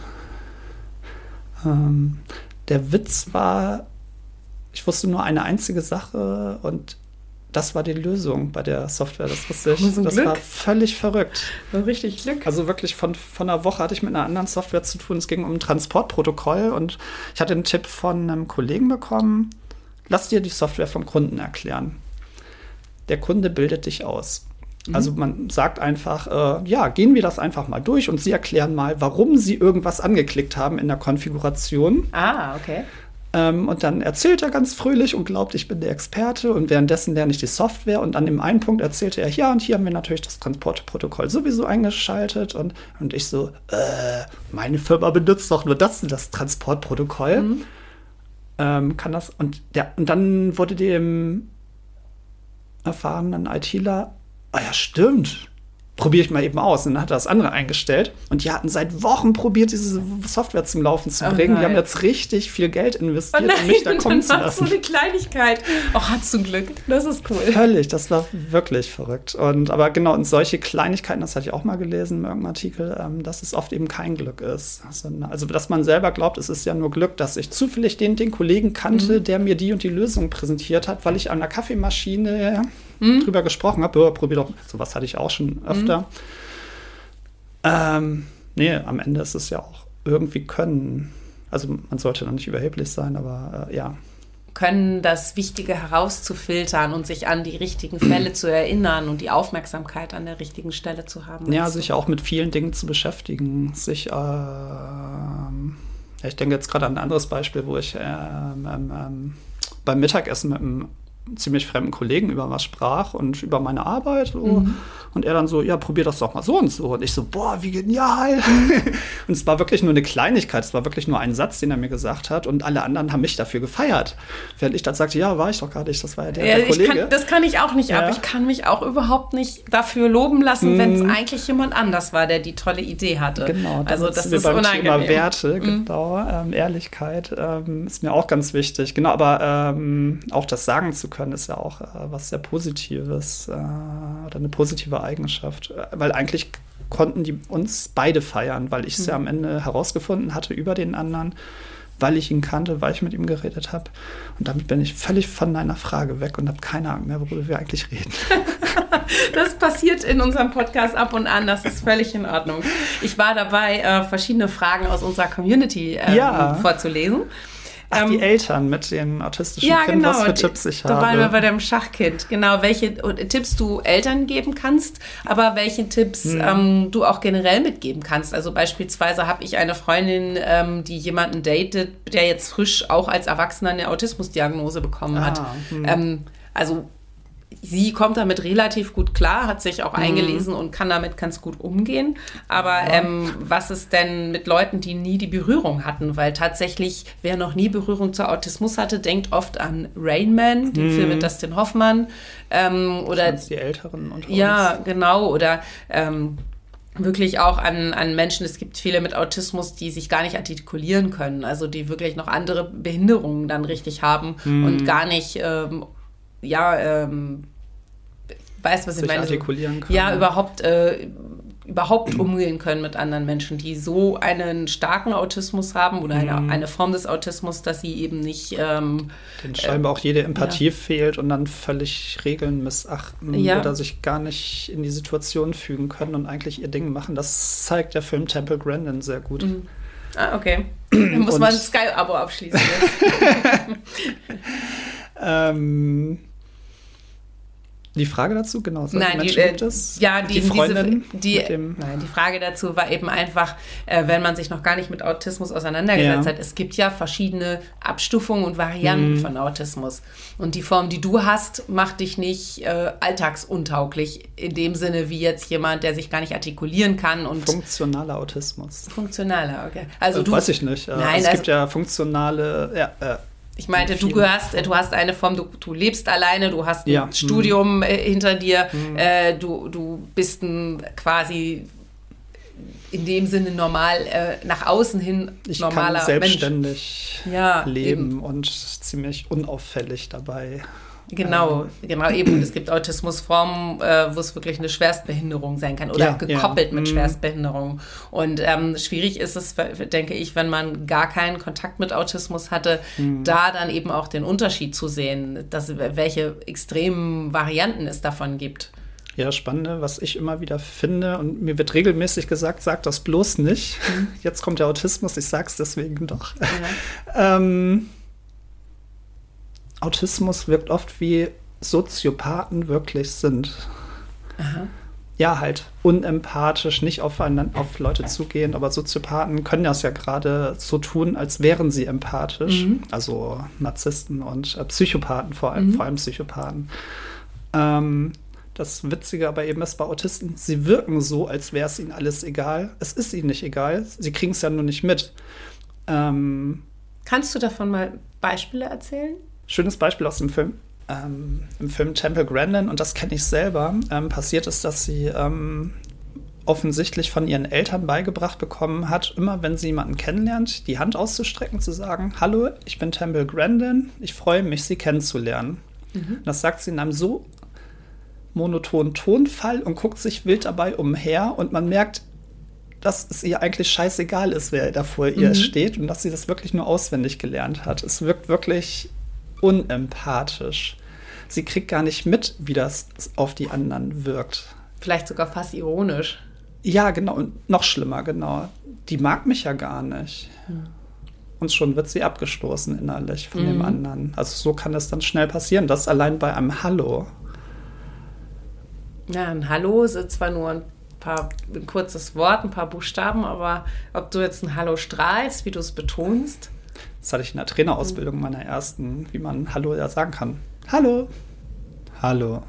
Ähm, der Witz war, ich wusste nur eine einzige Sache und das war die Lösung bei der Software. Das wusste ich. Das Glück. war völlig verrückt. War richtig Glück. Also wirklich von, von einer Woche hatte ich mit einer anderen Software zu tun. Es ging um ein Transportprotokoll und ich hatte einen Tipp von einem Kollegen bekommen. Lass dir die Software vom Kunden erklären. Der Kunde bildet dich aus. Mhm. Also man sagt einfach, äh, ja, gehen wir das einfach mal durch und Sie erklären mal, warum Sie irgendwas angeklickt haben in der Konfiguration. Ah, okay. Ähm, und dann erzählt er ganz fröhlich und glaubt, ich bin der Experte. Und währenddessen lerne ich die Software. Und an dem einen Punkt erzählte er, ja, und hier haben wir natürlich das Transportprotokoll sowieso eingeschaltet. Und, und ich so, äh, meine Firma benutzt doch nur das, das Transportprotokoll. Mhm. Ähm, kann das? Und, ja, und dann wurde dem erfahrenen ITler, ah ja, stimmt probiere ich mal eben aus. Und dann hat er das andere eingestellt. Und die hatten seit Wochen probiert, diese Software zum Laufen zu oh bringen. Oh die haben jetzt richtig viel Geld investiert, oh nein, um mich da kommen zu lassen. so eine Kleinigkeit. Oh, hast du Glück. Das ist cool. Völlig. Das war wirklich verrückt. Und aber genau, und solche Kleinigkeiten, das hatte ich auch mal gelesen in irgendeinem Artikel, ähm, dass es oft eben kein Glück ist. Also, dass man selber glaubt, es ist ja nur Glück, dass ich zufällig den, den Kollegen kannte, mhm. der mir die und die Lösung präsentiert hat, weil ich an der Kaffeemaschine mhm. drüber gesprochen habe. Probier doch, sowas hatte ich auch schon öfter. Mhm. Ähm, nee, am Ende ist es ja auch irgendwie können. Also man sollte da nicht überheblich sein, aber äh, ja. Können das Wichtige herauszufiltern und sich an die richtigen Fälle zu erinnern und die Aufmerksamkeit an der richtigen Stelle zu haben. Ja, sich auch mit vielen Dingen zu beschäftigen. Sich, äh, ich denke jetzt gerade an ein anderes Beispiel, wo ich ähm, ähm, ähm beim Mittagessen mit einem ziemlich fremden Kollegen über was sprach und über meine Arbeit. So. Mhm. Und er dann so, ja, probier das doch mal so und so. Und ich so, boah, wie genial. und es war wirklich nur eine Kleinigkeit, es war wirklich nur ein Satz, den er mir gesagt hat. Und alle anderen haben mich dafür gefeiert. Während ich dann sagte, ja, war ich doch gar nicht, das war ja der, ja, der Kollege. Kann, das kann ich auch nicht ja. ab. Ich kann mich auch überhaupt nicht dafür loben lassen, mhm. wenn es eigentlich jemand anders war, der die tolle Idee hatte. Genau, also das ist beim unangenehm. Thema Werte, mhm. genau, ähm, Ehrlichkeit ähm, ist mir auch ganz wichtig. Genau, aber ähm, auch das sagen zu können, ist ja auch äh, was sehr Positives äh, oder eine positive Eigenschaft, äh, weil eigentlich konnten die uns beide feiern, weil ich es mhm. ja am Ende herausgefunden hatte über den anderen, weil ich ihn kannte, weil ich mit ihm geredet habe. Und damit bin ich völlig von deiner Frage weg und habe keine Ahnung mehr, worüber wir eigentlich reden. das passiert in unserem Podcast ab und an, das ist völlig in Ordnung. Ich war dabei, äh, verschiedene Fragen aus unserer Community äh, ja. vorzulesen. Ach, ähm, die Eltern mit den autistischen ja, Kindern, genau, was für Tipps ich da habe. Da waren wir bei dem Schachkind. Genau, welche Tipps du Eltern geben kannst, aber welche Tipps hm. ähm, du auch generell mitgeben kannst. Also beispielsweise habe ich eine Freundin, ähm, die jemanden datet, der jetzt frisch auch als Erwachsener eine Autismusdiagnose bekommen ah, hat. Hm. Ähm, also sie kommt damit relativ gut klar, hat sich auch mhm. eingelesen und kann damit ganz gut umgehen. Aber ja. ähm, was ist denn mit Leuten, die nie die Berührung hatten? Weil tatsächlich, wer noch nie Berührung zu Autismus hatte, denkt oft an Rain Man, den mhm. Film mit Dustin Hoffmann. Ähm, oder die Älteren und Ja, genau. Oder ähm, wirklich auch an, an Menschen, es gibt viele mit Autismus, die sich gar nicht artikulieren können, also die wirklich noch andere Behinderungen dann richtig haben mhm. und gar nicht ähm, ja, ähm, weiß, was ich meine. Artikulieren kann. Ja, überhaupt, äh, überhaupt umgehen können mit anderen Menschen, die so einen starken Autismus haben oder eine, mhm. eine Form des Autismus, dass sie eben nicht. Ähm, Den scheinbar äh, auch jede Empathie ja. fehlt und dann völlig Regeln missachten ja. oder sich gar nicht in die Situation fügen können und eigentlich ihr Ding machen. Das zeigt der Film Temple Grandin sehr gut. Mhm. Ah, okay. Dann muss man ein Sky-Abo abschließen. ähm, die Frage dazu, genau. Nein, die, äh, ja, die, die Freundin. Diese, die, nein, die Frage dazu war eben einfach, äh, wenn man sich noch gar nicht mit Autismus auseinandergesetzt ja. hat. Es gibt ja verschiedene Abstufungen und Varianten mhm. von Autismus. Und die Form, die du hast, macht dich nicht äh, alltagsuntauglich in dem Sinne wie jetzt jemand, der sich gar nicht artikulieren kann und funktionaler Autismus. Funktionaler, okay. Also äh, du, weiß ich nicht. Äh, nein, es also, gibt ja funktionale. Ja, äh, ich meinte, du gehörst, du hast eine Form, du, du lebst alleine, du hast ein ja. Studium äh, hinter dir, mhm. äh, du, du bist ein quasi in dem Sinne normal äh, nach außen hin ich normaler kann selbstständig Ja, leben eben. und ziemlich unauffällig dabei Genau, ähm. genau eben. Es gibt Autismusformen, äh, wo es wirklich eine Schwerstbehinderung sein kann oder ja, gekoppelt ja. mit mhm. Schwerstbehinderung. Und ähm, schwierig ist es, denke ich, wenn man gar keinen Kontakt mit Autismus hatte, mhm. da dann eben auch den Unterschied zu sehen, dass, welche extremen Varianten es davon gibt. Ja, spannende, was ich immer wieder finde, und mir wird regelmäßig gesagt, sag das bloß nicht. Mhm. Jetzt kommt der Autismus, ich sag's deswegen doch. Ja. ähm, Autismus wirkt oft wie Soziopathen wirklich sind. Aha. ja, halt unempathisch, nicht auf, auf Leute zugehen, aber Soziopathen können das ja gerade so tun, als wären sie empathisch. Mhm. Also Narzissten und äh, Psychopathen, vor allem, mhm. vor allem Psychopathen. Ähm, das Witzige aber eben ist bei Autisten, sie wirken so, als wäre es ihnen alles egal. Es ist ihnen nicht egal, sie kriegen es ja nur nicht mit. Ähm, Kannst du davon mal Beispiele erzählen? Schönes Beispiel aus dem Film ähm, im Film Temple Grandin, und das kenne ich selber, ähm, passiert ist, dass sie ähm, offensichtlich von ihren Eltern beigebracht bekommen hat, immer wenn sie jemanden kennenlernt, die Hand auszustrecken, zu sagen, hallo, ich bin Temple Grandin, ich freue mich, Sie kennenzulernen. Mhm. Das sagt sie in einem so monotonen Tonfall und guckt sich wild dabei umher und man merkt, dass es ihr eigentlich scheißegal ist, wer da vor ihr mhm. steht und dass sie das wirklich nur auswendig gelernt hat. Es wirkt wirklich unempathisch. Sie kriegt gar nicht mit, wie das auf die anderen wirkt. Vielleicht sogar fast ironisch. Ja, genau. Und noch schlimmer, genau. Die mag mich ja gar nicht. Hm. Und schon wird sie abgestoßen innerlich von mhm. dem anderen. Also so kann es dann schnell passieren. Das allein bei einem Hallo. Ja, ein Hallo ist zwar nur ein paar ein kurzes Wort, ein paar Buchstaben, aber ob du jetzt ein Hallo strahlst, wie du es betonst, das hatte ich in der Trainerausbildung meiner ersten, wie man Hallo ja sagen kann. Hallo. Hallo.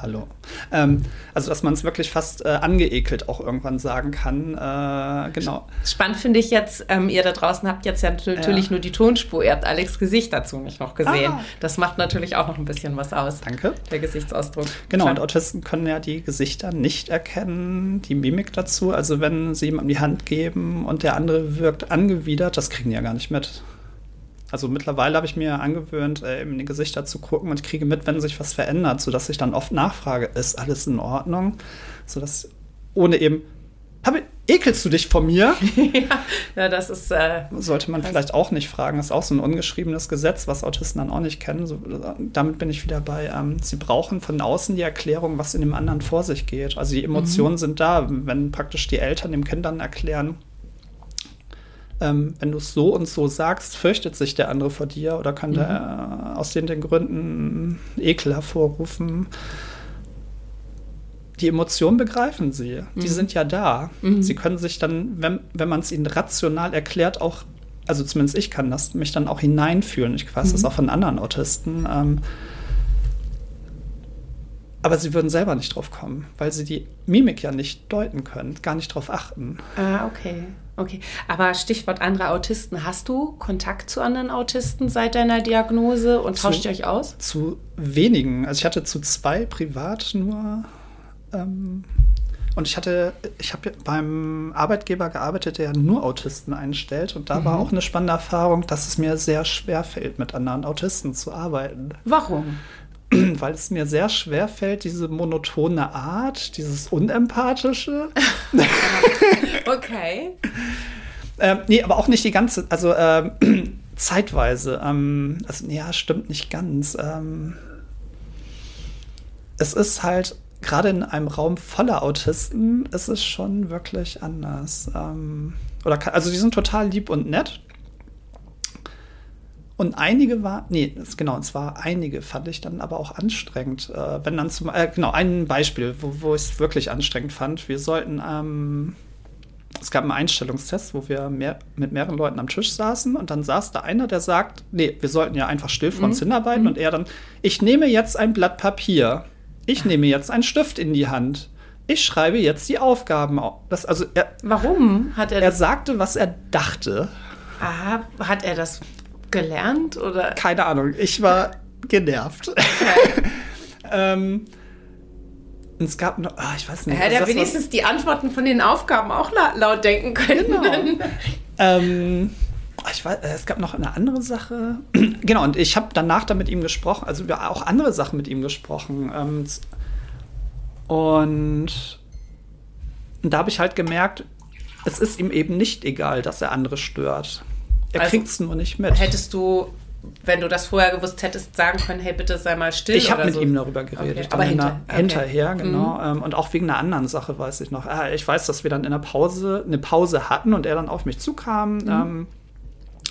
Hallo. Ähm, also, dass man es wirklich fast äh, angeekelt auch irgendwann sagen kann. Äh, genau. Spannend finde ich jetzt, ähm, ihr da draußen habt jetzt ja natürlich ja. nur die Tonspur. Ihr habt Alex Gesicht dazu nicht noch gesehen. Ah. Das macht natürlich auch noch ein bisschen was aus. Danke. Der Gesichtsausdruck. Genau, Klar. und Autisten können ja die Gesichter nicht erkennen, die Mimik dazu. Also, wenn sie jemandem die Hand geben und der andere wirkt angewidert, das kriegen die ja gar nicht mit. Also mittlerweile habe ich mir angewöhnt, äh, in die Gesichter zu gucken und kriege mit, wenn sich was verändert, sodass ich dann oft nachfrage, ist alles in Ordnung? Sodass ohne eben, habe, ekelst du dich von mir? ja, das ist. Äh, Sollte man vielleicht auch nicht fragen. Das ist auch so ein ungeschriebenes Gesetz, was Autisten dann auch nicht kennen. So, damit bin ich wieder bei, ähm, sie brauchen von außen die Erklärung, was in dem anderen vor sich geht. Also die Emotionen mhm. sind da, wenn praktisch die Eltern dem Kind dann erklären, ähm, wenn du es so und so sagst, fürchtet sich der andere vor dir oder kann mhm. der äh, aus den, den Gründen Ekel hervorrufen. Die Emotionen begreifen sie. Mhm. Die sind ja da. Mhm. Sie können sich dann, wenn, wenn man es ihnen rational erklärt, auch, also zumindest ich kann das, mich dann auch hineinfühlen. Ich weiß das mhm. auch von anderen Autisten. Ähm, aber sie würden selber nicht drauf kommen, weil sie die Mimik ja nicht deuten können, gar nicht drauf achten. Ah, okay. Okay, aber Stichwort andere Autisten. Hast du Kontakt zu anderen Autisten seit deiner Diagnose und tauscht ihr euch aus? Zu wenigen. Also ich hatte zu zwei privat nur. Ähm, und ich hatte, ich habe beim Arbeitgeber gearbeitet, der nur Autisten einstellt. Und da mhm. war auch eine spannende Erfahrung, dass es mir sehr schwer fällt, mit anderen Autisten zu arbeiten. Warum? weil es mir sehr schwer fällt, diese monotone Art, dieses Unempathische. okay. ähm, nee, aber auch nicht die ganze, also ähm, zeitweise. Ähm, also, ja, stimmt nicht ganz. Ähm, es ist halt, gerade in einem Raum voller Autisten, ist es schon wirklich anders. Ähm, oder also die sind total lieb und nett. Und einige war, nee, genau, und zwar einige fand ich dann aber auch anstrengend. Äh, wenn dann zum, äh, genau, ein Beispiel, wo, wo ich es wirklich anstrengend fand. Wir sollten, ähm, es gab einen Einstellungstest, wo wir mehr, mit mehreren Leuten am Tisch saßen und dann saß da einer, der sagt, nee, wir sollten ja einfach still vor uns mhm. hinarbeiten mhm. und er dann, ich nehme jetzt ein Blatt Papier, ich nehme jetzt einen Stift in die Hand. Ich schreibe jetzt die Aufgaben auf. Das, also er, Warum hat er Er sagte, was er dachte. Ah, hat er das gelernt oder? Keine Ahnung. Ich war genervt. Okay. ähm, und es gab noch, oh, ich weiß nicht. Hätte er wenigstens was... die Antworten von den Aufgaben auch laut denken können. Genau. ähm, ich weiß, es gab noch eine andere Sache. genau, und ich habe danach dann mit ihm gesprochen, also über auch andere Sachen mit ihm gesprochen. Ähm, und da habe ich halt gemerkt, es ist ihm eben nicht egal, dass er andere stört. Er also, kriegt es nur nicht mit. Hättest du, wenn du das vorher gewusst hättest, sagen können, hey, bitte sei mal still? Ich habe mit so. ihm darüber geredet. Okay. Aber hinter, okay. hinterher, genau. Mhm. Und auch wegen einer anderen Sache weiß ich noch. Ah, ich weiß, dass wir dann in der Pause eine Pause hatten und er dann auf mich zukam. Mhm. Ähm,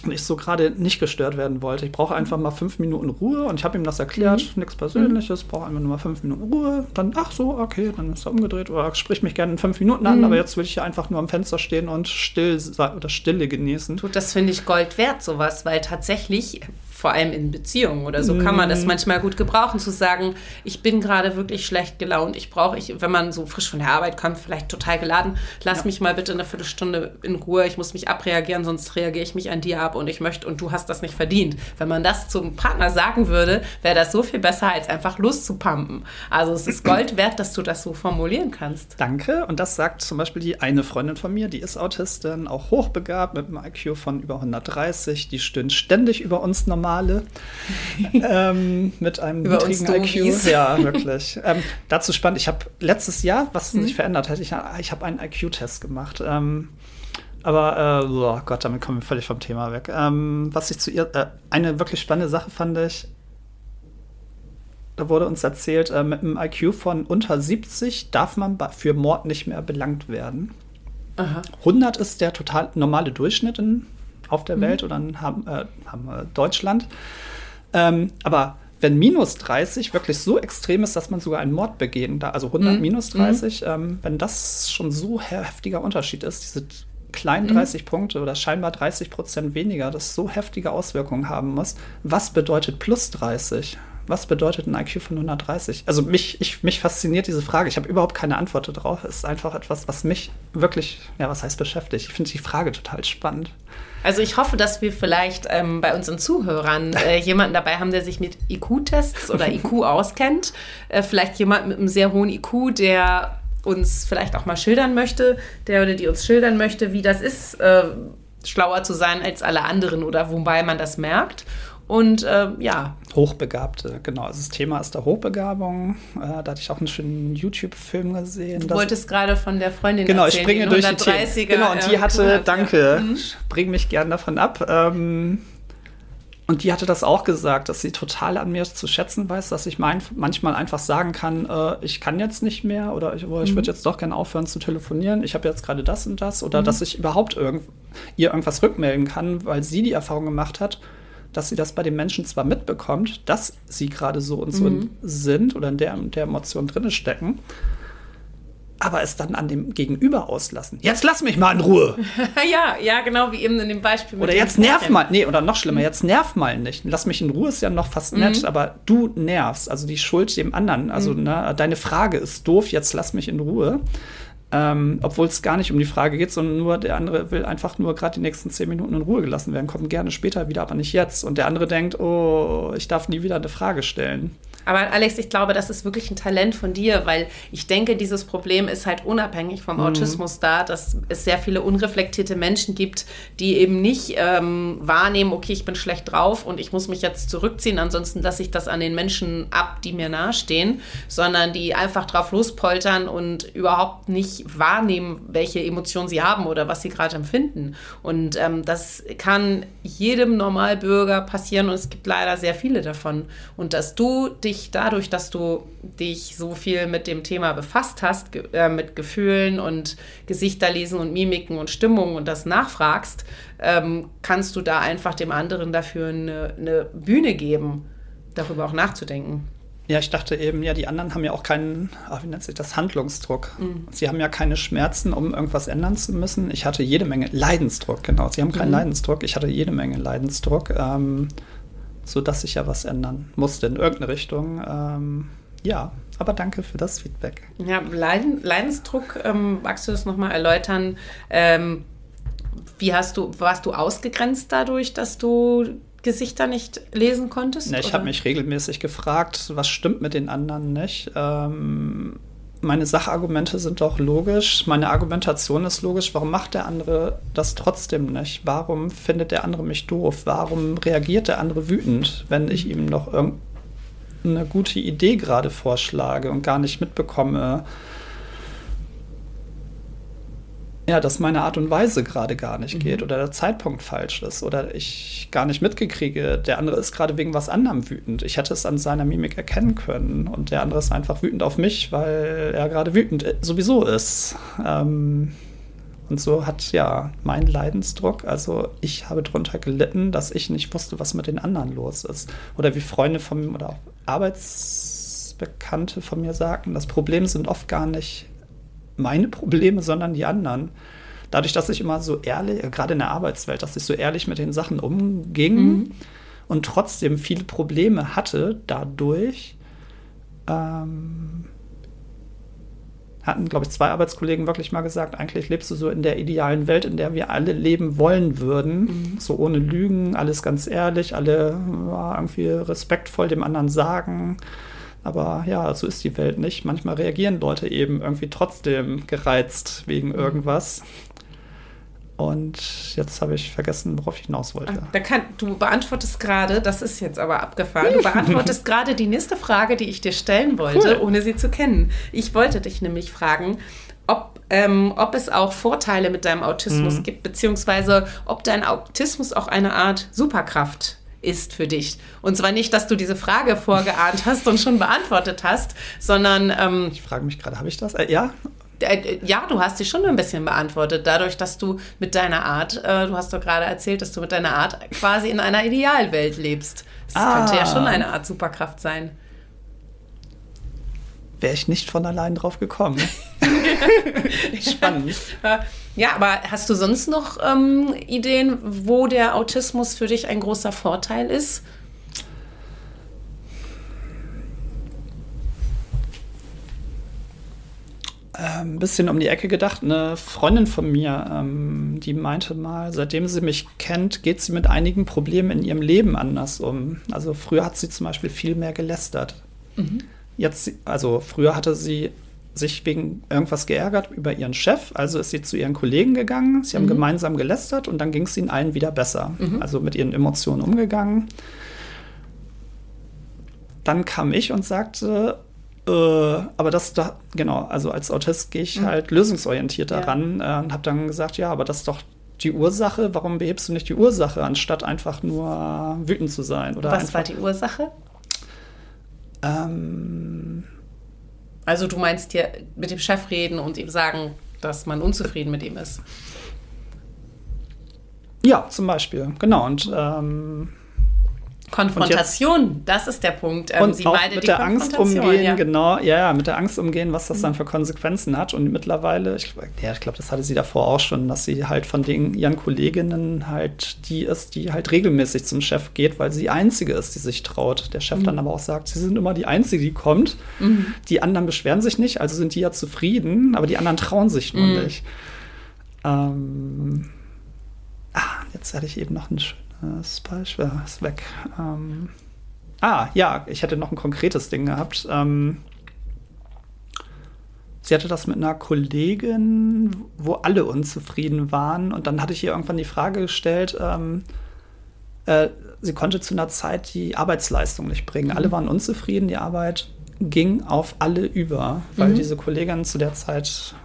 und ich so gerade nicht gestört werden wollte. Ich brauche einfach mal fünf Minuten Ruhe und ich habe ihm das erklärt, mhm. nichts Persönliches, brauche einfach nur mal fünf Minuten Ruhe. Dann, ach so, okay, dann ist er umgedreht oder sprich mich gerne in fünf Minuten an, mhm. aber jetzt will ich hier einfach nur am Fenster stehen und still oder Stille genießen. Tut das finde ich Gold wert, sowas, weil tatsächlich vor allem in Beziehungen oder so, kann man das mhm. manchmal gut gebrauchen, zu sagen, ich bin gerade wirklich schlecht gelaunt, ich brauche, ich, wenn man so frisch von der Arbeit kommt, vielleicht total geladen, lass ja. mich mal bitte eine Viertelstunde in Ruhe, ich muss mich abreagieren, sonst reagiere ich mich an dir ab und ich möchte und du hast das nicht verdient. Wenn man das zum Partner sagen würde, wäre das so viel besser, als einfach loszupumpen. Also es ist Gold wert, dass du das so formulieren kannst. Danke. Und das sagt zum Beispiel die eine Freundin von mir, die ist Autistin, auch hochbegabt mit einem IQ von über 130, die stöhnt ständig über uns normal Male ähm, mit einem Über niedrigen IQ. Ja, wirklich. Ähm, dazu spannend, ich habe letztes Jahr, was hm. sich verändert hat, ich, ich habe einen IQ-Test gemacht. Ähm, aber, äh, oh Gott, damit kommen wir völlig vom Thema weg. Ähm, was ich zu ihr, äh, eine wirklich spannende Sache fand ich, da wurde uns erzählt, äh, mit einem IQ von unter 70 darf man für Mord nicht mehr belangt werden. Aha. 100 ist der total normale Durchschnitt in auf der mhm. Welt oder haben, äh, haben äh, Deutschland. Ähm, aber wenn minus 30 wirklich so extrem ist, dass man sogar einen Mord begehen darf, also 100 mhm. minus 30, mhm. ähm, wenn das schon so heftiger Unterschied ist, diese kleinen 30 mhm. Punkte oder scheinbar 30 Prozent weniger, das so heftige Auswirkungen haben muss, was bedeutet plus 30? Was bedeutet ein IQ von 130? Also mich, ich, mich fasziniert diese Frage. Ich habe überhaupt keine Antwort darauf. Es ist einfach etwas, was mich wirklich, ja, was heißt beschäftigt? Ich finde die Frage total spannend. Also ich hoffe, dass wir vielleicht ähm, bei unseren Zuhörern äh, jemanden dabei haben, der sich mit IQ-Tests oder IQ auskennt. Äh, vielleicht jemand mit einem sehr hohen IQ, der uns vielleicht auch mal schildern möchte, der oder die uns schildern möchte, wie das ist, äh, schlauer zu sein als alle anderen oder wobei man das merkt. Und äh, ja. Hochbegabte, genau. Also das Thema ist der Hochbegabung. Äh, da hatte ich auch einen schönen YouTube-Film gesehen. Du wolltest gerade von der Freundin Genau, erzählen, ich springe durch die Themen. Genau, und die hatte, hat, danke, ja. mhm. bring mich gern davon ab. Ähm, und die hatte das auch gesagt, dass sie total an mir zu schätzen weiß, dass ich mein, manchmal einfach sagen kann, äh, ich kann jetzt nicht mehr oder ich, oh, ich mhm. würde jetzt doch gerne aufhören zu telefonieren, ich habe jetzt gerade das und das oder mhm. dass ich überhaupt irgend, ihr irgendwas rückmelden kann, weil sie die Erfahrung gemacht hat, dass sie das bei den Menschen zwar mitbekommt, dass sie gerade so und so mhm. sind oder in der, in der Emotion drin stecken, aber es dann an dem Gegenüber auslassen. Jetzt lass mich mal in Ruhe. ja, ja, genau wie eben in dem Beispiel. oder jetzt nerv mal, nee, oder noch schlimmer, mhm. jetzt nerv mal nicht. Lass mich in Ruhe ist ja noch fast mhm. nett, aber du nervst, also die Schuld dem anderen. Also mhm. ne, deine Frage ist doof, jetzt lass mich in Ruhe. Ähm, Obwohl es gar nicht um die Frage geht, sondern nur der andere will einfach nur gerade die nächsten zehn Minuten in Ruhe gelassen werden, kommt gerne später wieder, aber nicht jetzt. Und der andere denkt, oh, ich darf nie wieder eine Frage stellen. Aber Alex, ich glaube, das ist wirklich ein Talent von dir, weil ich denke, dieses Problem ist halt unabhängig vom mhm. Autismus da, dass es sehr viele unreflektierte Menschen gibt, die eben nicht ähm, wahrnehmen, okay, ich bin schlecht drauf und ich muss mich jetzt zurückziehen, ansonsten lasse ich das an den Menschen ab, die mir nahestehen, sondern die einfach drauf lospoltern und überhaupt nicht wahrnehmen, welche Emotionen sie haben oder was sie gerade empfinden. Und ähm, das kann jedem Normalbürger passieren und es gibt leider sehr viele davon. Und dass du dich dich dadurch, dass du dich so viel mit dem Thema befasst hast, äh, mit Gefühlen und Gesichterlesen und Mimiken und Stimmungen und das nachfragst, ähm, kannst du da einfach dem anderen dafür eine, eine Bühne geben, darüber auch nachzudenken. Ja, ich dachte eben, ja, die anderen haben ja auch keinen, ach, wie nennt sich das, Handlungsdruck. Mhm. Sie haben ja keine Schmerzen, um irgendwas ändern zu müssen. Ich hatte jede Menge Leidensdruck, genau. Sie haben keinen mhm. Leidensdruck, ich hatte jede Menge Leidensdruck. Ähm, sodass sich ja was ändern musste in irgendeine Richtung. Ähm, ja, aber danke für das Feedback. Ja, Leiden, Leidensdruck, ähm, magst du das nochmal erläutern? Ähm, wie hast du, warst du ausgegrenzt dadurch, dass du Gesichter nicht lesen konntest? Ne, ich habe mich regelmäßig gefragt, was stimmt mit den anderen nicht. Ähm, meine Sachargumente sind doch logisch, meine Argumentation ist logisch. Warum macht der andere das trotzdem nicht? Warum findet der andere mich doof? Warum reagiert der andere wütend, wenn ich ihm noch irgendeine gute Idee gerade vorschlage und gar nicht mitbekomme, ja, dass meine Art und Weise gerade gar nicht mhm. geht oder der Zeitpunkt falsch ist oder ich gar nicht mitgekriege, der andere ist gerade wegen was anderem wütend. Ich hätte es an seiner Mimik erkennen können und der andere ist einfach wütend auf mich, weil er gerade wütend äh, sowieso ist. Ähm, Und so hat ja mein Leidensdruck, also ich habe darunter gelitten, dass ich nicht wusste, was mit den anderen los ist. Oder wie Freunde von mir oder auch Arbeitsbekannte von mir sagten, das Problem sind oft gar nicht meine Probleme, sondern die anderen. Dadurch, dass ich immer so ehrlich, gerade in der Arbeitswelt, dass ich so ehrlich mit den Sachen umging mhm. und trotzdem viele Probleme hatte, dadurch ähm, hatten, glaube ich, zwei Arbeitskollegen wirklich mal gesagt, eigentlich lebst du so in der idealen Welt, in der wir alle leben wollen würden. Mhm. So ohne Lügen, alles ganz ehrlich, alle ja, irgendwie respektvoll dem anderen sagen. Aber ja, so ist die Welt nicht. Manchmal reagieren Leute eben irgendwie trotzdem gereizt wegen mhm. irgendwas. Und jetzt habe ich vergessen, worauf ich hinaus wollte. Da kann, du beantwortest gerade, das ist jetzt aber abgefahren, du beantwortest gerade die nächste Frage, die ich dir stellen wollte, cool. ohne sie zu kennen. Ich wollte dich nämlich fragen, ob, ähm, ob es auch Vorteile mit deinem Autismus mhm. gibt, beziehungsweise ob dein Autismus auch eine Art Superkraft ist für dich. Und zwar nicht, dass du diese Frage vorgeahnt hast und schon beantwortet hast, sondern... Ähm, ich frage mich gerade, habe ich das? Äh, ja, äh, ja, du hast dich schon ein bisschen beantwortet, dadurch, dass du mit deiner Art, äh, du hast doch gerade erzählt, dass du mit deiner Art quasi in einer Idealwelt lebst. Das ah. könnte ja schon eine Art Superkraft sein. Wäre ich nicht von allein drauf gekommen. Spannend. Ja, aber hast du sonst noch ähm, Ideen, wo der Autismus für dich ein großer Vorteil ist? ein ähm, bisschen um die Ecke gedacht. Eine Freundin von mir, ähm, die meinte mal, seitdem sie mich kennt, geht sie mit einigen Problemen in ihrem Leben anders um. Also früher hat sie zum Beispiel viel mehr gelästert. Mhm. Jetzt, also früher hatte sie sich wegen irgendwas geärgert über ihren Chef, also ist sie zu ihren Kollegen gegangen, sie haben mhm. gemeinsam gelästert und dann ging es ihnen allen wieder besser. Mhm. Also mit ihren Emotionen umgegangen. Dann kam ich und sagte, äh, aber das da, genau, also als Autist gehe ich mhm. halt lösungsorientiert daran ja. äh, und habe dann gesagt, ja, aber das ist doch die Ursache, warum behebst du nicht die Ursache, anstatt einfach nur wütend zu sein? Oder Was einfach, war die Ursache? Ähm, also du meinst dir mit dem Chef reden und ihm sagen, dass man unzufrieden mit ihm ist? Ja, zum Beispiel, genau. Und ähm, Konfrontation, jetzt, das ist der Punkt. Ähm, und Sie auch mit der Angst umgehen, ja. genau, ja, mit der Angst umgehen, was das dann für Konsequenzen hat. Und mittlerweile, ich, ja, ich glaube, das hatte sie davor auch schon, dass sie halt von den, ihren Kolleginnen halt die ist, die halt regelmäßig zum Chef geht, weil sie die Einzige ist, die sich traut. Der Chef mhm. dann aber auch sagt, sie sind immer die Einzige, die kommt. Mhm. Die anderen beschweren sich nicht, also sind die ja zufrieden, aber die anderen trauen sich nur mhm. nicht. Ähm, ah, jetzt hatte ich eben noch einen schönen das Beispiel ist weg. Ähm, ah, ja, ich hätte noch ein konkretes Ding gehabt. Ähm, sie hatte das mit einer Kollegin, wo alle unzufrieden waren. Und dann hatte ich ihr irgendwann die Frage gestellt, ähm, äh, sie konnte zu einer Zeit die Arbeitsleistung nicht bringen. Mhm. Alle waren unzufrieden, die Arbeit ging auf alle über, weil mhm. diese Kollegin zu der Zeit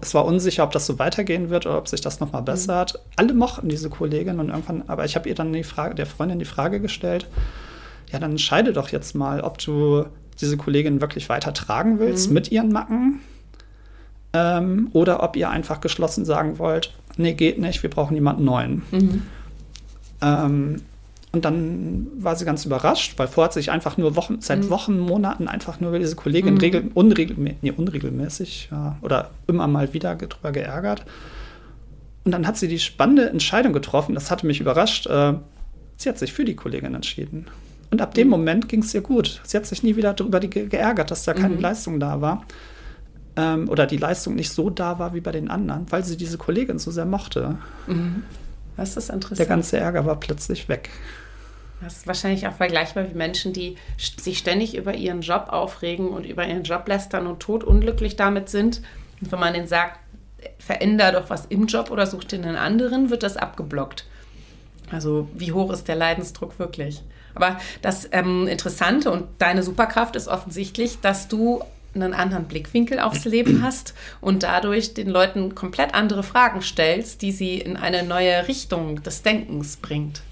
es war unsicher, ob das so weitergehen wird oder ob sich das nochmal bessert. Mhm. Alle mochten diese Kollegin und irgendwann, aber ich habe ihr dann die Frage, der Freundin die Frage gestellt, ja, dann entscheide doch jetzt mal, ob du diese Kollegin wirklich weiter tragen willst mhm. mit ihren Macken ähm, oder ob ihr einfach geschlossen sagen wollt, nee, geht nicht, wir brauchen jemanden neuen. Mhm. Ähm, und dann war sie ganz überrascht, weil vorher hat sich einfach nur Wochen, seit mhm. Wochen, Monaten einfach nur über diese Kollegin mhm. regel, unregelmä nee, unregelmäßig ja, oder immer mal wieder drüber geärgert. Und dann hat sie die spannende Entscheidung getroffen, das hatte mich überrascht. Äh, sie hat sich für die Kollegin entschieden. Und ab dem mhm. Moment ging es ihr gut. Sie hat sich nie wieder darüber geärgert, dass da keine mhm. Leistung da war. Ähm, oder die Leistung nicht so da war wie bei den anderen, weil sie diese Kollegin so sehr mochte. Mhm. Das ist interessant. Der ganze Ärger war plötzlich weg. Das ist wahrscheinlich auch vergleichbar wie Menschen, die sich ständig über ihren Job aufregen und über ihren Job lästern und todunglücklich damit sind. Und wenn man denen sagt, veränder doch was im Job oder such dir einen anderen, wird das abgeblockt. Also wie hoch ist der Leidensdruck wirklich? Aber das ähm, Interessante und deine Superkraft ist offensichtlich, dass du einen anderen Blickwinkel aufs Leben hast und dadurch den Leuten komplett andere Fragen stellst, die sie in eine neue Richtung des Denkens bringt.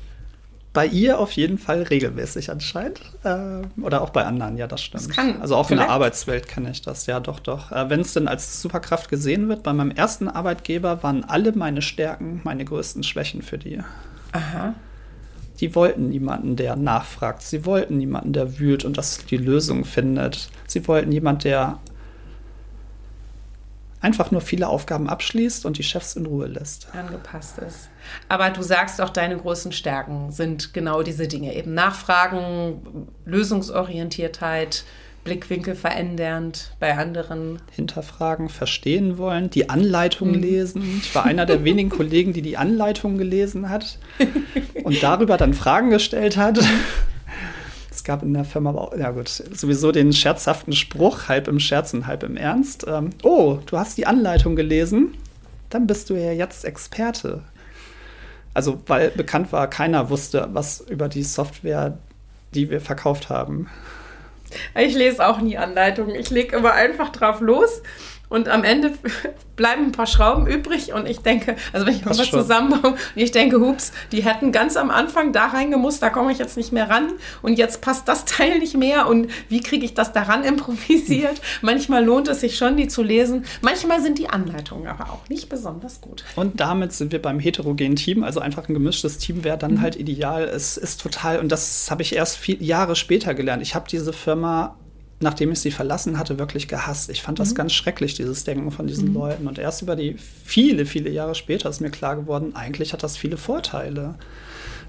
Bei ihr auf jeden Fall regelmäßig anscheinend. Äh, oder auch bei anderen, ja, das stimmt. Das kann also auch in der vielleicht- Arbeitswelt kenne ich das, ja, doch, doch. Äh, Wenn es denn als Superkraft gesehen wird, bei meinem ersten Arbeitgeber waren alle meine Stärken meine größten Schwächen für die. Aha. Die wollten niemanden, der nachfragt. Sie wollten niemanden, der wühlt und das die Lösung findet. Sie wollten jemanden, der einfach nur viele Aufgaben abschließt und die Chefs in Ruhe lässt. angepasst ist. Aber du sagst auch, deine großen Stärken sind genau diese Dinge. Eben Nachfragen, Lösungsorientiertheit, Blickwinkel verändernd bei anderen. hinterfragen, verstehen wollen, die Anleitung Mhm. lesen. Ich war einer der wenigen Kollegen, die die Anleitung gelesen hat und darüber dann Fragen gestellt hat. Gab in der Firma aber auch, ja gut, sowieso den scherzhaften Spruch, halb im Scherz und halb im Ernst. Ähm, oh, du hast die Anleitung gelesen, dann bist du ja jetzt Experte. Also, weil bekannt war, keiner wusste was über die Software, die wir verkauft haben. Ich lese auch nie Anleitungen. Ich lege immer einfach drauf los und am Ende bleiben ein paar Schrauben übrig und ich denke, also wenn ich Passt was schon. zusammenbaue und ich denke, hups, die hätten ganz am Anfang da reingemusst, da komme ich jetzt nicht mehr ran und jetzt passt das Teil nicht mehr und wie kriege ich das daran improvisiert? Manchmal lohnt es sich schon, die zu lesen. Manchmal sind die Anleitungen aber auch nicht besonders gut. Und damit sind wir beim heterogenen Team, also einfach ein gemischtes Team wäre dann halt ideal. Es ist total, und das habe ich erst viel, Jahre später gelernt. Ich habe diese Firma, nachdem ich sie verlassen hatte, wirklich gehasst. Ich fand das ganz schrecklich, dieses Denken von diesen Leuten. Und erst über die viele, viele Jahre später ist mir klar geworden, eigentlich hat das viele Vorteile.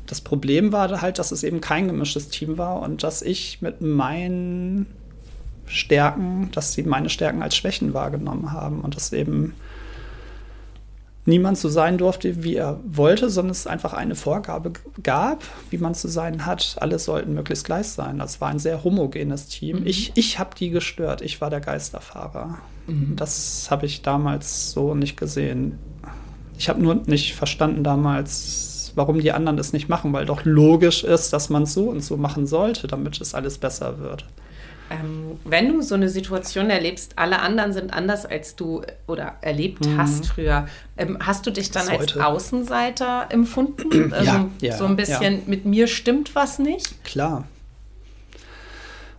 Das Problem war halt, dass es eben kein gemischtes Team war und dass ich mit meinen Stärken, dass sie meine Stärken als Schwächen wahrgenommen haben und das eben niemand so sein durfte, wie er wollte, sondern es einfach eine Vorgabe gab, wie man zu sein hat. Alle sollten möglichst gleich sein. Das war ein sehr homogenes Team. Ich, ich habe die gestört. Ich war der Geisterfahrer. Das habe ich damals so nicht gesehen. Ich habe nur nicht verstanden damals, warum die anderen es nicht machen, weil doch logisch ist, dass man es so und so machen sollte, damit es alles besser wird. Ähm, wenn du so eine Situation erlebst, alle anderen sind anders als du oder erlebt hast früher, ähm, hast du dich dann als. Außenseiter empfunden? Also Ja, ja, so ein bisschen ja. mit mir stimmt was nicht? Klar.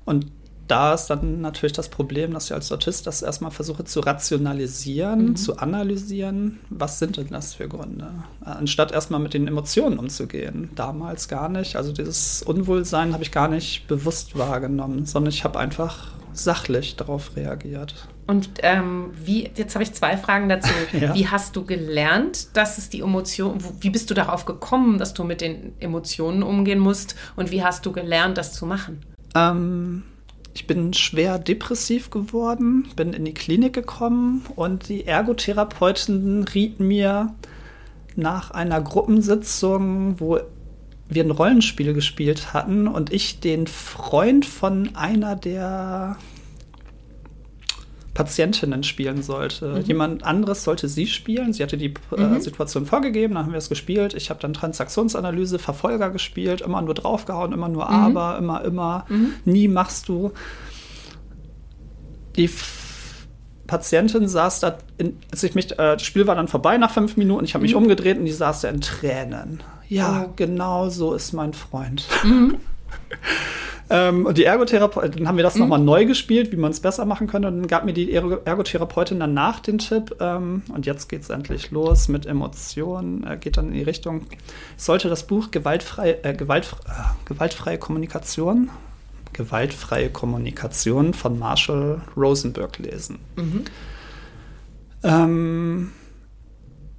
Und da ist dann natürlich das Problem, dass ich als Autist das erstmal versuche zu rationalisieren, zu analysieren. Was sind denn das für Gründe? Äh, Anstatt erstmal mit den Emotionen umzugehen. Damals gar nicht. Also dieses Unwohlsein habe ich gar nicht bewusst wahrgenommen, sondern ich habe einfach sachlich darauf reagiert. Und ähm, wie, jetzt habe ich zwei Fragen dazu. Ja. Wie hast du gelernt, dass es die Emotion, wo- wie bist du darauf gekommen, dass du mit den Emotionen umgehen musst? Und wie hast du gelernt, das zu machen? Ähm, ich bin schwer depressiv geworden, bin in die Klinik gekommen und die Ergotherapeutin riet mir nach einer Gruppensitzung, wo wir ein Rollenspiel gespielt hatten und ich den Freund von einer der Patientinnen spielen sollte. Jemand anderes sollte sie spielen. Sie hatte die äh, Situation vorgegeben, dann haben wir es gespielt. Ich habe dann Transaktionsanalyse, Verfolger gespielt, immer nur draufgehauen, immer nur aber, immer, immer, nie machst du. Die Patientin saß da, in, als ich mich, äh, das Spiel war dann vorbei nach fünf Minuten, ich habe mich umgedreht und die saß da in Tränen. Ja, Oh. genau so ist mein Freund. Ähm, und die Ergotherapeutin, dann haben wir das nochmal neu gespielt, wie man es besser machen könnte. Und dann gab mir die Ergo Ergotherapeutin danach den Tipp, ähm, und jetzt geht es endlich los mit Emotionen, äh, geht dann in die Richtung, ich sollte das Buch Gewaltfrei, äh, Gewalt, äh, Gewaltfreie Kommunikation, Gewaltfreie Kommunikation von Marshall Rosenberg lesen. Ähm,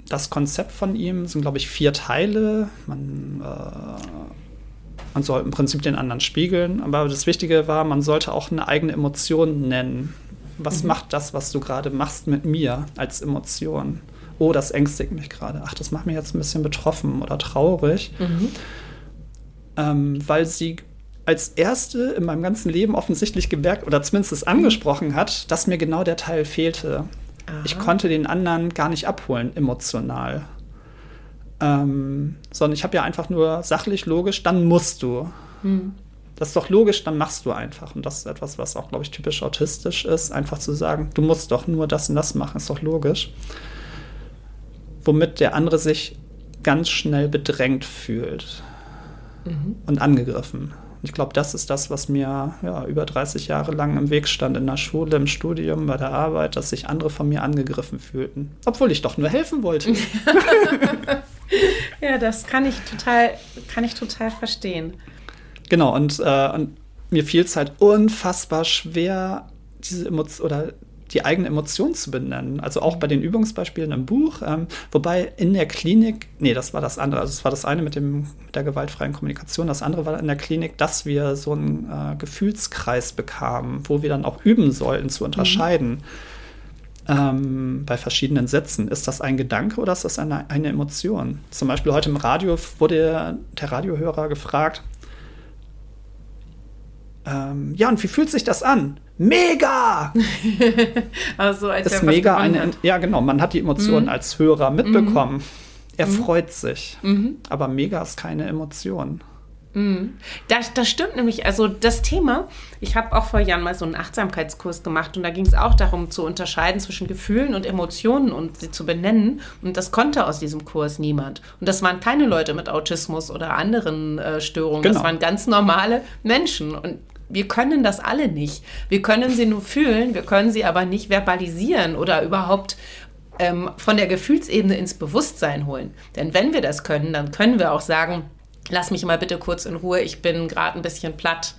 das Konzept von ihm sind, glaube ich, vier Teile. Man äh, man soll im Prinzip den anderen spiegeln. Aber das Wichtige war, man sollte auch eine eigene Emotion nennen. Was macht das, was du gerade machst mit mir als Emotion? Oh, das ängstigt mich gerade. Ach, das macht mich jetzt ein bisschen betroffen oder traurig. Ähm, weil sie als erste in meinem ganzen Leben offensichtlich gemerkt oder zumindest es angesprochen hat, dass mir genau der Teil fehlte. Ich konnte den anderen gar nicht abholen, emotional. Ähm, sondern ich habe ja einfach nur sachlich, logisch, dann musst du. Das ist doch logisch, dann machst du einfach. Und das ist etwas, was auch, glaube ich, typisch autistisch ist, einfach zu sagen, du musst doch nur das und das machen, ist doch logisch. Womit der andere sich ganz schnell bedrängt fühlt. mhm. und angegriffen. Ich glaube, das ist das, was mir ja, über 30 Jahre lang im Weg stand, in der Schule, im Studium, bei der Arbeit, dass sich andere von mir angegriffen fühlten. Obwohl ich doch nur helfen wollte. ja, das kann ich total, kann ich total verstehen. Genau, und, äh, und mir fiel es halt unfassbar schwer, diese Emotion oder die eigene Emotion zu benennen. Also auch bei den Übungsbeispielen im Buch. Ähm, wobei in der Klinik, nee, das war das andere. Also es war das eine mit, dem, mit der gewaltfreien Kommunikation. Das andere war in der Klinik, dass wir so einen äh, Gefühlskreis bekamen, wo wir dann auch üben sollten zu unterscheiden. Mhm. Ähm, bei verschiedenen Sätzen. Ist das ein Gedanke oder ist das eine, eine Emotion? Zum Beispiel heute im Radio wurde der Radiohörer gefragt, ähm, ja, und wie fühlt sich das an? Mega! also als ist mega eine, ja genau, man hat die Emotionen mhm. als Hörer mitbekommen. Mhm. Er mhm. freut sich, mhm. aber mega ist keine Emotion. Mhm. Das, das stimmt nämlich. Also das Thema, ich habe auch vor Jahren mal so einen Achtsamkeitskurs gemacht und da ging es auch darum zu unterscheiden zwischen Gefühlen und Emotionen und sie zu benennen. Und das konnte aus diesem Kurs niemand. Und das waren keine Leute mit Autismus oder anderen äh, Störungen. Genau. Das waren ganz normale Menschen. Und wir können das alle nicht. Wir können sie nur fühlen, wir können sie aber nicht verbalisieren oder überhaupt ähm, von der Gefühlsebene ins Bewusstsein holen. Denn wenn wir das können, dann können wir auch sagen, lass mich mal bitte kurz in Ruhe, ich bin gerade ein bisschen platt.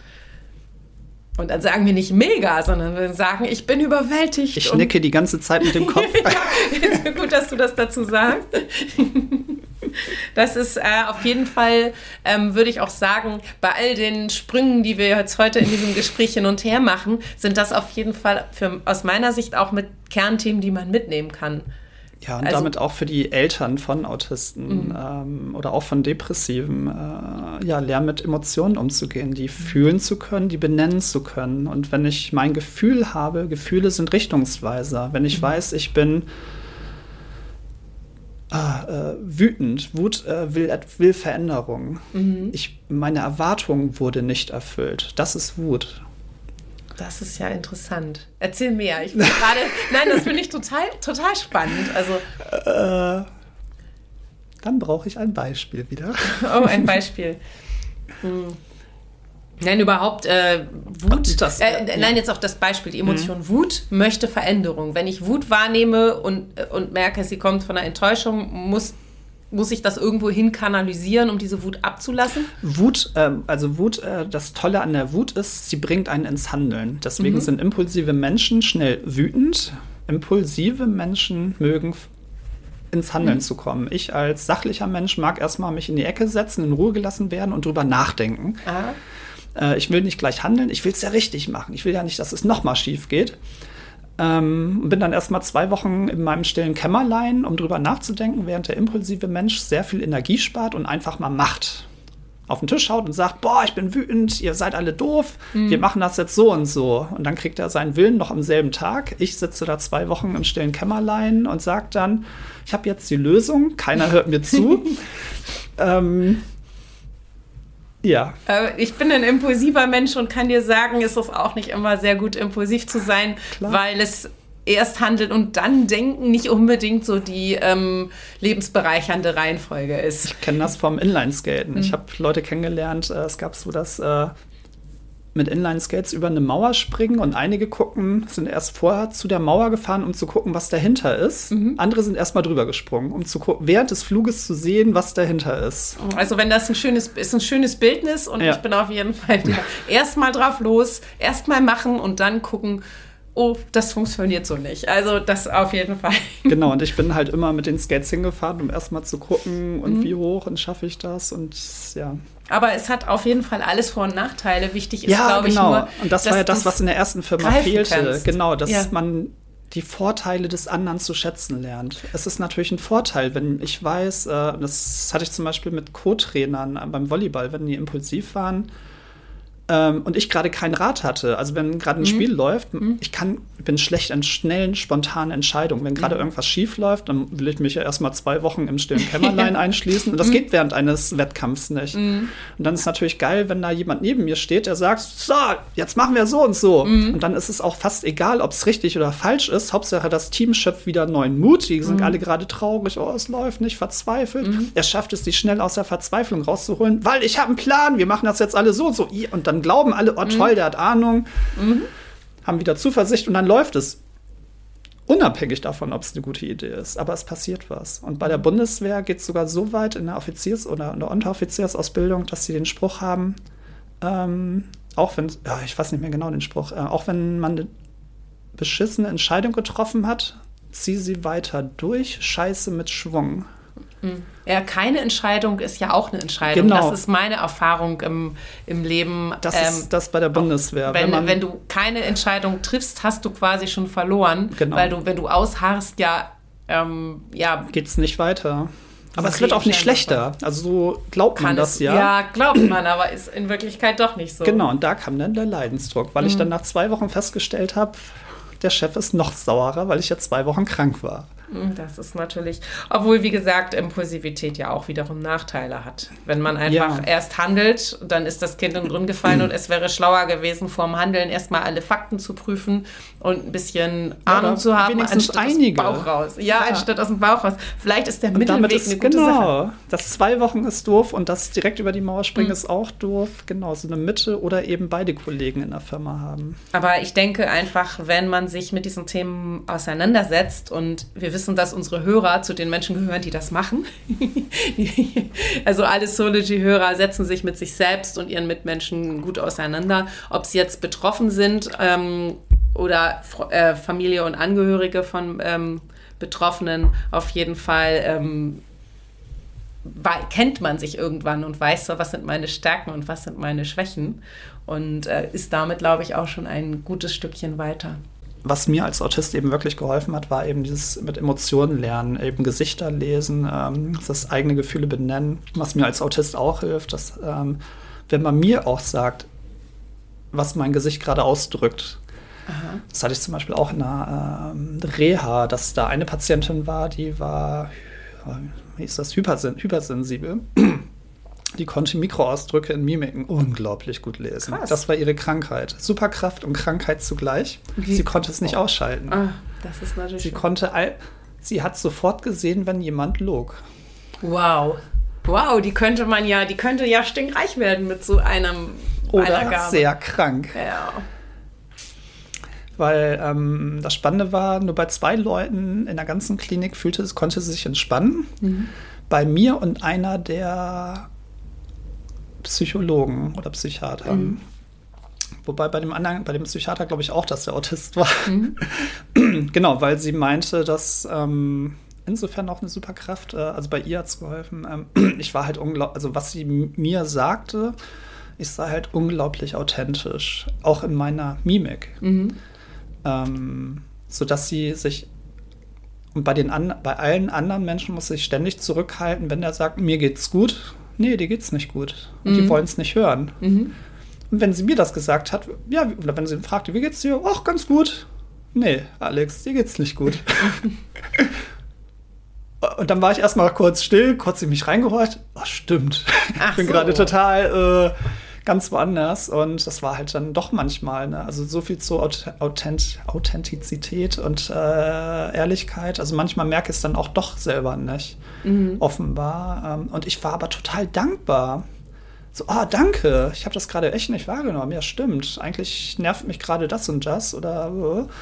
Und dann sagen wir nicht mega, sondern wir sagen, ich bin überwältigt. Ich nicke die ganze Zeit mit dem Kopf. ja, gut, dass du das dazu sagst. Das ist äh, auf jeden Fall, ähm, würde ich auch sagen, bei all den Sprüngen, die wir jetzt heute in diesem Gespräch hin und her machen, sind das auf jeden Fall für, aus meiner Sicht auch mit Kernthemen, die man mitnehmen kann. Ja, und also, damit auch für die Eltern von Autisten mhm. ähm, oder auch von Depressiven, äh, ja, lernen mit Emotionen umzugehen, die fühlen zu können, die benennen zu können. Und wenn ich mein Gefühl habe, Gefühle sind Richtungsweiser. Wenn ich mhm. weiß, ich bin ah, äh, wütend. Wut äh, will, will Veränderung. Mhm. Ich, meine Erwartung wurde nicht erfüllt. Das ist Wut. Das ist ja interessant. Erzähl mehr. Ich bin gerade. nein, das finde ich total, total spannend. Also. Äh, dann brauche ich ein Beispiel wieder. Oh, ein Beispiel. Hm. Nein, überhaupt äh, Wut. Das, äh, nein, jetzt auch das Beispiel, die Emotion mhm. Wut möchte Veränderung. Wenn ich Wut wahrnehme und, äh, und merke, sie kommt von einer Enttäuschung, muss muss ich das irgendwo hin kanalisieren, um diese Wut abzulassen? Wut, äh, also Wut, äh, das Tolle an der Wut ist, sie bringt einen ins Handeln. Deswegen mhm. sind impulsive Menschen schnell wütend. Impulsive Menschen mögen ins Handeln mhm. zu kommen. Ich als sachlicher Mensch mag erstmal mich in die Ecke setzen, in Ruhe gelassen werden und drüber nachdenken. Aha. Äh, ich will nicht gleich handeln, ich will es ja richtig machen. Ich will ja nicht, dass es nochmal schief geht. Ähm, bin dann erstmal zwei Wochen in meinem stillen Kämmerlein, um drüber nachzudenken, während der impulsive Mensch sehr viel Energie spart und einfach mal macht. Auf den Tisch schaut und sagt, boah, ich bin wütend, ihr seid alle doof, mhm. wir machen das jetzt so und so. Und dann kriegt er seinen Willen noch am selben Tag. Ich sitze da zwei Wochen im stillen Kämmerlein und sage dann, ich habe jetzt die Lösung, keiner hört mir zu. ähm, ja. Äh, ich bin ein impulsiver Mensch und kann dir sagen, ist es auch nicht immer sehr gut, impulsiv zu sein, Klar. weil es erst handeln und dann denken nicht unbedingt so die ähm, lebensbereichernde Reihenfolge ist. Ich kenne das vom Inlineskaten. Mhm. Ich habe Leute kennengelernt, äh, es gab so das äh, mit Inline-Skates über eine Mauer springen und einige gucken, sind erst vorher zu der Mauer gefahren, um zu gucken, was dahinter ist. Mhm. Andere sind erst mal drüber gesprungen, um zu gucken, während des Fluges zu sehen, was dahinter ist. Also wenn das ein schönes, ist ein schönes Bildnis und ja. ich bin auf jeden Fall erstmal drauf los, erstmal machen und dann gucken, oh, das funktioniert so nicht. Also das auf jeden Fall. Genau, und ich bin halt immer mit den Skates hingefahren, um erstmal zu gucken und mhm. wie hoch und schaffe ich das und ja. Aber es hat auf jeden Fall alles Vor- und Nachteile. Wichtig ist, ja, glaube genau. ich, nur. Und das war ja das, was in der ersten Firma fehlte. Kannst. Genau, dass ja. man die Vorteile des anderen zu schätzen lernt. Es ist natürlich ein Vorteil, wenn ich weiß, äh, das hatte ich zum Beispiel mit Co-Trainern beim Volleyball, wenn die impulsiv waren, ähm, und ich gerade keinen Rat hatte, also wenn gerade ein Spiel läuft, ich kann, bin schlecht in schnellen, spontanen Entscheidungen. Wenn gerade irgendwas schief läuft, dann will ich mich ja erstmal zwei Wochen im stillen Kämmerlein einschließen. Und das geht während eines Wettkampfs nicht. Und dann ist natürlich geil, wenn da jemand neben mir steht, der sagt, so, jetzt machen wir so und so. Und dann ist es auch fast egal, ob es richtig oder falsch ist. Hauptsache, das Team schöpft wieder neuen Mut. Die sind alle gerade traurig, oh, es läuft nicht, verzweifelt. Er schafft es, die schnell aus der Verzweiflung rauszuholen, weil ich habe einen Plan, wir machen das jetzt alle so und so. Und dann glauben alle, oh toll, der hat Ahnung, haben wieder Zuversicht und dann läuft es. Unabhängig davon, ob es eine gute Idee ist. Aber es passiert was. Und bei der Bundeswehr geht es sogar so weit in der Offiziers- oder in der Unteroffiziersausbildung, dass sie den Spruch haben, ähm, auch wenn, ja, ich weiß nicht mehr genau den Spruch, äh, auch wenn man eine beschissene Entscheidung getroffen hat, zieh sie weiter durch, scheiße mit Schwung. Ja, keine Entscheidung ist ja auch eine Entscheidung. Genau. Das ist meine Erfahrung im, im Leben. Das Ähm, ist das bei der Bundeswehr. wenn, man- wenn du keine Entscheidung triffst, hast du quasi schon verloren, Genau. weil du, wenn du ausharrst, ja, ähm, ja, geht es nicht weiter. Aber es wird auch nicht schlechter. Also so glaubt man kann das es, ja. ja, glaubt man, aber ist in Wirklichkeit doch nicht so. Genau, und da kam dann der Leidensdruck, weil ich Mhm. dann nach zwei Wochen festgestellt habe, der Chef ist noch saurer, weil ich ja zwei Wochen krank war. Das ist natürlich, obwohl, wie gesagt, Impulsivität ja auch wiederum Nachteile hat. Wenn man einfach Ja. erst handelt, dann ist das Kind drin gefallen und es wäre schlauer gewesen, vorm Handeln erstmal alle Fakten zu prüfen und ein bisschen Ahnung oder zu haben, anstatt einige. aus dem Bauch raus. Ja, Ja. anstatt aus dem Bauch raus. Vielleicht ist der Und Mittelweg damit eine ist gute Sache. genau, das zwei Wochen ist doof und das direkt über die Mauer springen Mhm. ist auch doof. Genau, so eine Mitte oder eben beide Kollegen in der Firma haben. Aber ich denke einfach, wenn man sich mit diesen Themen auseinandersetzt und wir wissen, dass unsere Hörer zu den Menschen gehören, die das machen. also alle Sology-Hörer setzen sich mit sich selbst und ihren Mitmenschen gut auseinander. Ob sie jetzt betroffen sind ähm, oder äh, Familie und Angehörige von ähm, Betroffenen, auf jeden Fall ähm, kennt man sich irgendwann und weiß so, was sind meine Stärken und was sind meine Schwächen und äh, ist damit, glaube ich, auch schon ein gutes Stückchen weiter. Was mir als Autist eben wirklich geholfen hat, war eben dieses mit Emotionen lernen, eben Gesichter lesen, ähm, das eigene Gefühle benennen. Was mir als Autist auch hilft, dass ähm, wenn man mir auch sagt, was mein Gesicht gerade ausdrückt, Das hatte ich zum Beispiel auch in einer ähm, Reha, dass da eine Patientin war, die war, wie ist das, Hypersen hypersensibel. Die konnte Mikroausdrücke in Mimiken unglaublich gut lesen. Krass. Das war ihre Krankheit. Superkraft und Krankheit zugleich. Wie- Sie konnte es nicht ausschalten. Ah, das ist natürlich. Sie konnte all, sie hat sofort gesehen, wenn jemand log. wow. Wow, die könnte man ja, die könnte ja stinkreich werden mit so einem einer Oder Gabe. sehr krank. Ja. Weil ähm, das Spannende war, nur bei zwei Leuten in der ganzen Klinik fühlte es, konnte sie sich entspannen. Bei mir und einer der Psychologen oder Psychiater. Wobei bei dem anderen, bei dem Psychiater glaube ich auch, dass der Autist war. genau, weil sie meinte, dass ähm, insofern auch eine Superkraft, äh, also bei ihr hat es geholfen. Ähm, ich war halt unglaublich, also was sie mir sagte, ich sei halt unglaublich authentisch, auch in meiner Mimik. Ähm, sodass sie sich und bei, den an, bei allen anderen Menschen muss sie sich ständig zurückhalten, wenn er sagt, mir geht's gut. Nee, dir geht's nicht gut. Und die wollen es nicht hören. Und wenn sie mir das gesagt hat, ja, oder wenn sie fragte, wie geht's dir? Ach, ganz gut. Nee, Alex, dir geht's nicht gut. Und dann war ich erstmal kurz still, kurz in mich reingehorcht. Ach, stimmt. Ach ich bin so. gerade total äh, ganz woanders. Und das war halt dann doch manchmal, ne? also so viel zu Auth Authent Authentizität und äh, Ehrlichkeit. Also manchmal merke ich es dann auch doch selber nicht, offenbar. Ähm, und ich war aber total dankbar. So, ah, danke, ich habe das gerade echt nicht wahrgenommen. Ja, stimmt. Eigentlich nervt mich gerade das und das oder. Äh.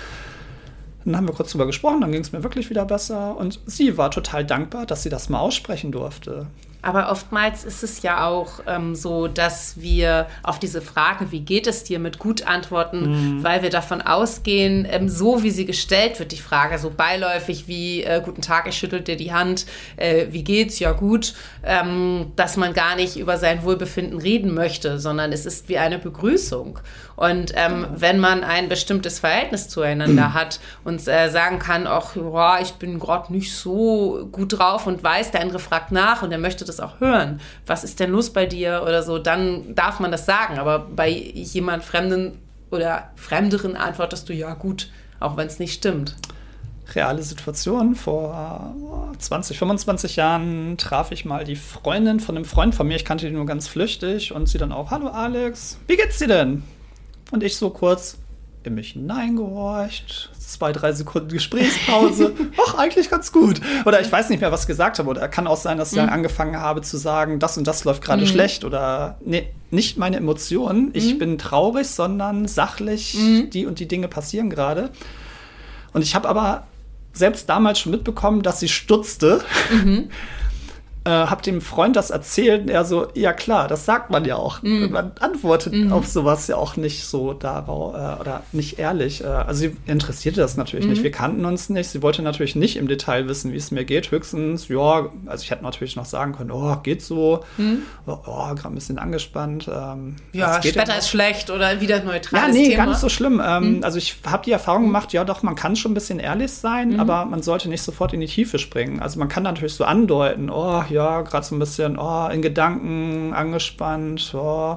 Dann haben wir kurz drüber gesprochen, dann ging es mir wirklich wieder besser. Und sie war total dankbar, dass sie das mal aussprechen durfte. Aber oftmals ist es ja auch ähm, so, dass wir auf diese Frage, wie geht es dir, mit gut antworten, weil wir davon ausgehen, ähm, so wie sie gestellt wird, die Frage, so beiläufig wie äh, Guten Tag, ich schüttel dir die Hand, äh, wie geht's, ja gut, ähm, dass man gar nicht über sein Wohlbefinden reden möchte, sondern es ist wie eine Begrüßung. Und ähm, wenn man ein bestimmtes Verhältnis zueinander hat und äh, sagen kann, ach, ich bin gerade nicht so gut drauf und weiß, der andere fragt nach und er möchte das auch hören. Was ist denn los bei dir oder so? Dann darf man das sagen. Aber bei jemand Fremden oder Fremderen antwortest du ja gut, auch wenn es nicht stimmt reale Situation. Vor 20, 25 Jahren traf ich mal die Freundin von einem Freund von mir. Ich kannte die nur ganz flüchtig und sie dann auch: Hallo Alex, wie geht's dir denn? Und ich so kurz in mich hineingehorcht, zwei, drei Sekunden Gesprächspause. Ach, eigentlich ganz gut. Oder ich weiß nicht mehr, was ich gesagt habe. Oder kann auch sein, dass ich dann mhm. angefangen habe zu sagen, das und das läuft gerade mhm. schlecht. Oder nee, nicht meine Emotionen. Ich mhm. bin traurig, sondern sachlich, mhm. die und die Dinge passieren gerade. Und ich habe aber selbst damals schon mitbekommen, dass sie stutzte. Äh, hab dem Freund das erzählt er so, ja klar, das sagt man ja auch. Mm. Man antwortet mm. auf sowas ja auch nicht so darauf äh, oder nicht ehrlich. Äh, also sie interessierte das natürlich mm. nicht. Mhm. Wir kannten uns nicht. Sie wollte natürlich nicht im Detail wissen, wie es mir geht. Höchstens, ja, also ich hätte natürlich noch sagen können, oh, geht so. Mhm. Oh, oh gerade ein bisschen angespannt. Ähm, ja, das Wetter ist schlecht oder wieder neutral. Ja, nee, Thema. gar nicht so schlimm. Ähm, mhm. Also ich habe die Erfahrung gemacht, ja doch, man kann schon ein bisschen ehrlich sein, aber man sollte nicht sofort in die Tiefe springen. Also man kann natürlich so andeuten, oh, ja, gerade so ein bisschen oh, in Gedanken angespannt. Oh.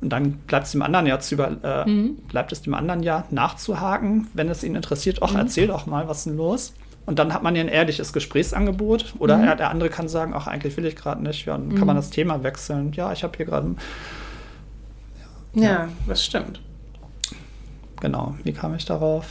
Und dann bleibt es dem anderen ja zu über, äh, mhm. bleibt es dem anderen ja nachzuhaken, wenn es ihn interessiert. Ach, mhm. erzähl doch mal, was ist denn los? Und dann hat man ja ein ehrliches Gesprächsangebot. Oder mhm. der andere kann sagen, ach, eigentlich will ich gerade nicht. Ja, dann kann man mhm. das Thema wechseln. Ja, ich habe hier gerade. Ja, ja, das stimmt. Genau. Wie kam ich darauf?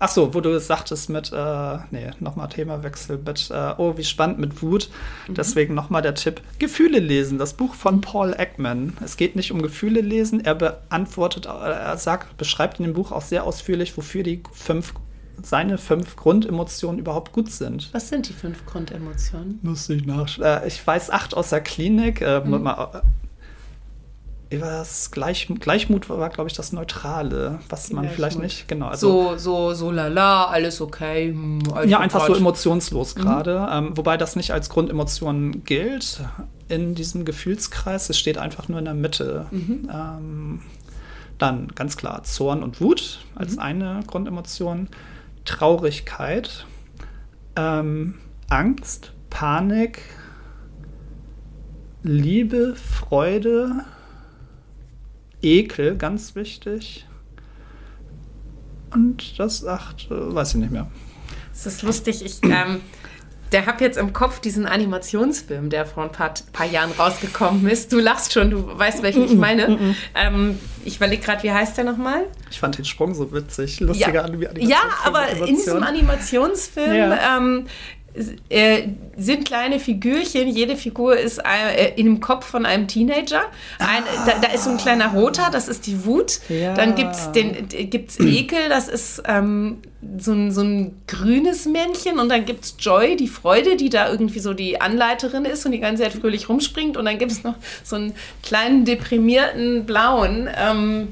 Ach so, wo du sagtest mit, äh, nee, nochmal Themawechsel mit, äh, oh, wie spannend mit Wut. Mhm. Deswegen nochmal der Tipp: Gefühle lesen, das Buch von Paul Ekman. Es geht nicht um Gefühle lesen. Er beantwortet, äh, er sagt, beschreibt in dem Buch auch sehr ausführlich, wofür die fünf seine fünf Grundemotionen überhaupt gut sind. Was sind die fünf Grundemotionen? Muss ich nachschauen. Äh, ich weiß acht aus der Klinik. Äh, mhm. mal, was Gleich, Gleichmut war, glaube ich, das Neutrale, was man vielleicht nicht, genau. Also, so, so, so lala, alles okay. Hm, ja, einfach so emotionslos mhm. gerade. Mhm. Ähm, wobei das nicht als Grundemotion gilt in diesem Gefühlskreis. Es steht einfach nur in der Mitte. Mhm. Ähm, dann ganz klar Zorn und Wut als mhm. eine Grundemotion. Traurigkeit, ähm, Angst, Panik, Liebe, Freude, Ekel, ganz wichtig. Und das achte, weiß ich nicht mehr. Das ist lustig. Ich, ähm, der habe jetzt im Kopf diesen Animationsfilm, der vor ein paar, paar, Jahren rausgekommen ist. Du lachst schon, du weißt, welchen ich meine. ähm, ich überlege gerade, wie heißt der nochmal? Ich fand den Sprung so witzig. Lustiger ja, Animationsfilm. Ja, aber in diesem Animationsfilm ja. ähm, äh, sind kleine Figürchen. Jede Figur ist äh, in dem Kopf von einem Teenager. Ein, ah. da, da, ist so ein kleiner roter, das ist die Wut. Ja. Dann gibt es gibt's Ekel, das ist ähm, so, ein, so ein grünes Männchen. Und dann gibt es Joy, die Freude, die da irgendwie so die Anleiterin ist und die ganze Zeit fröhlich rumspringt. Und dann gibt es noch so einen kleinen deprimierten blauen. Ähm,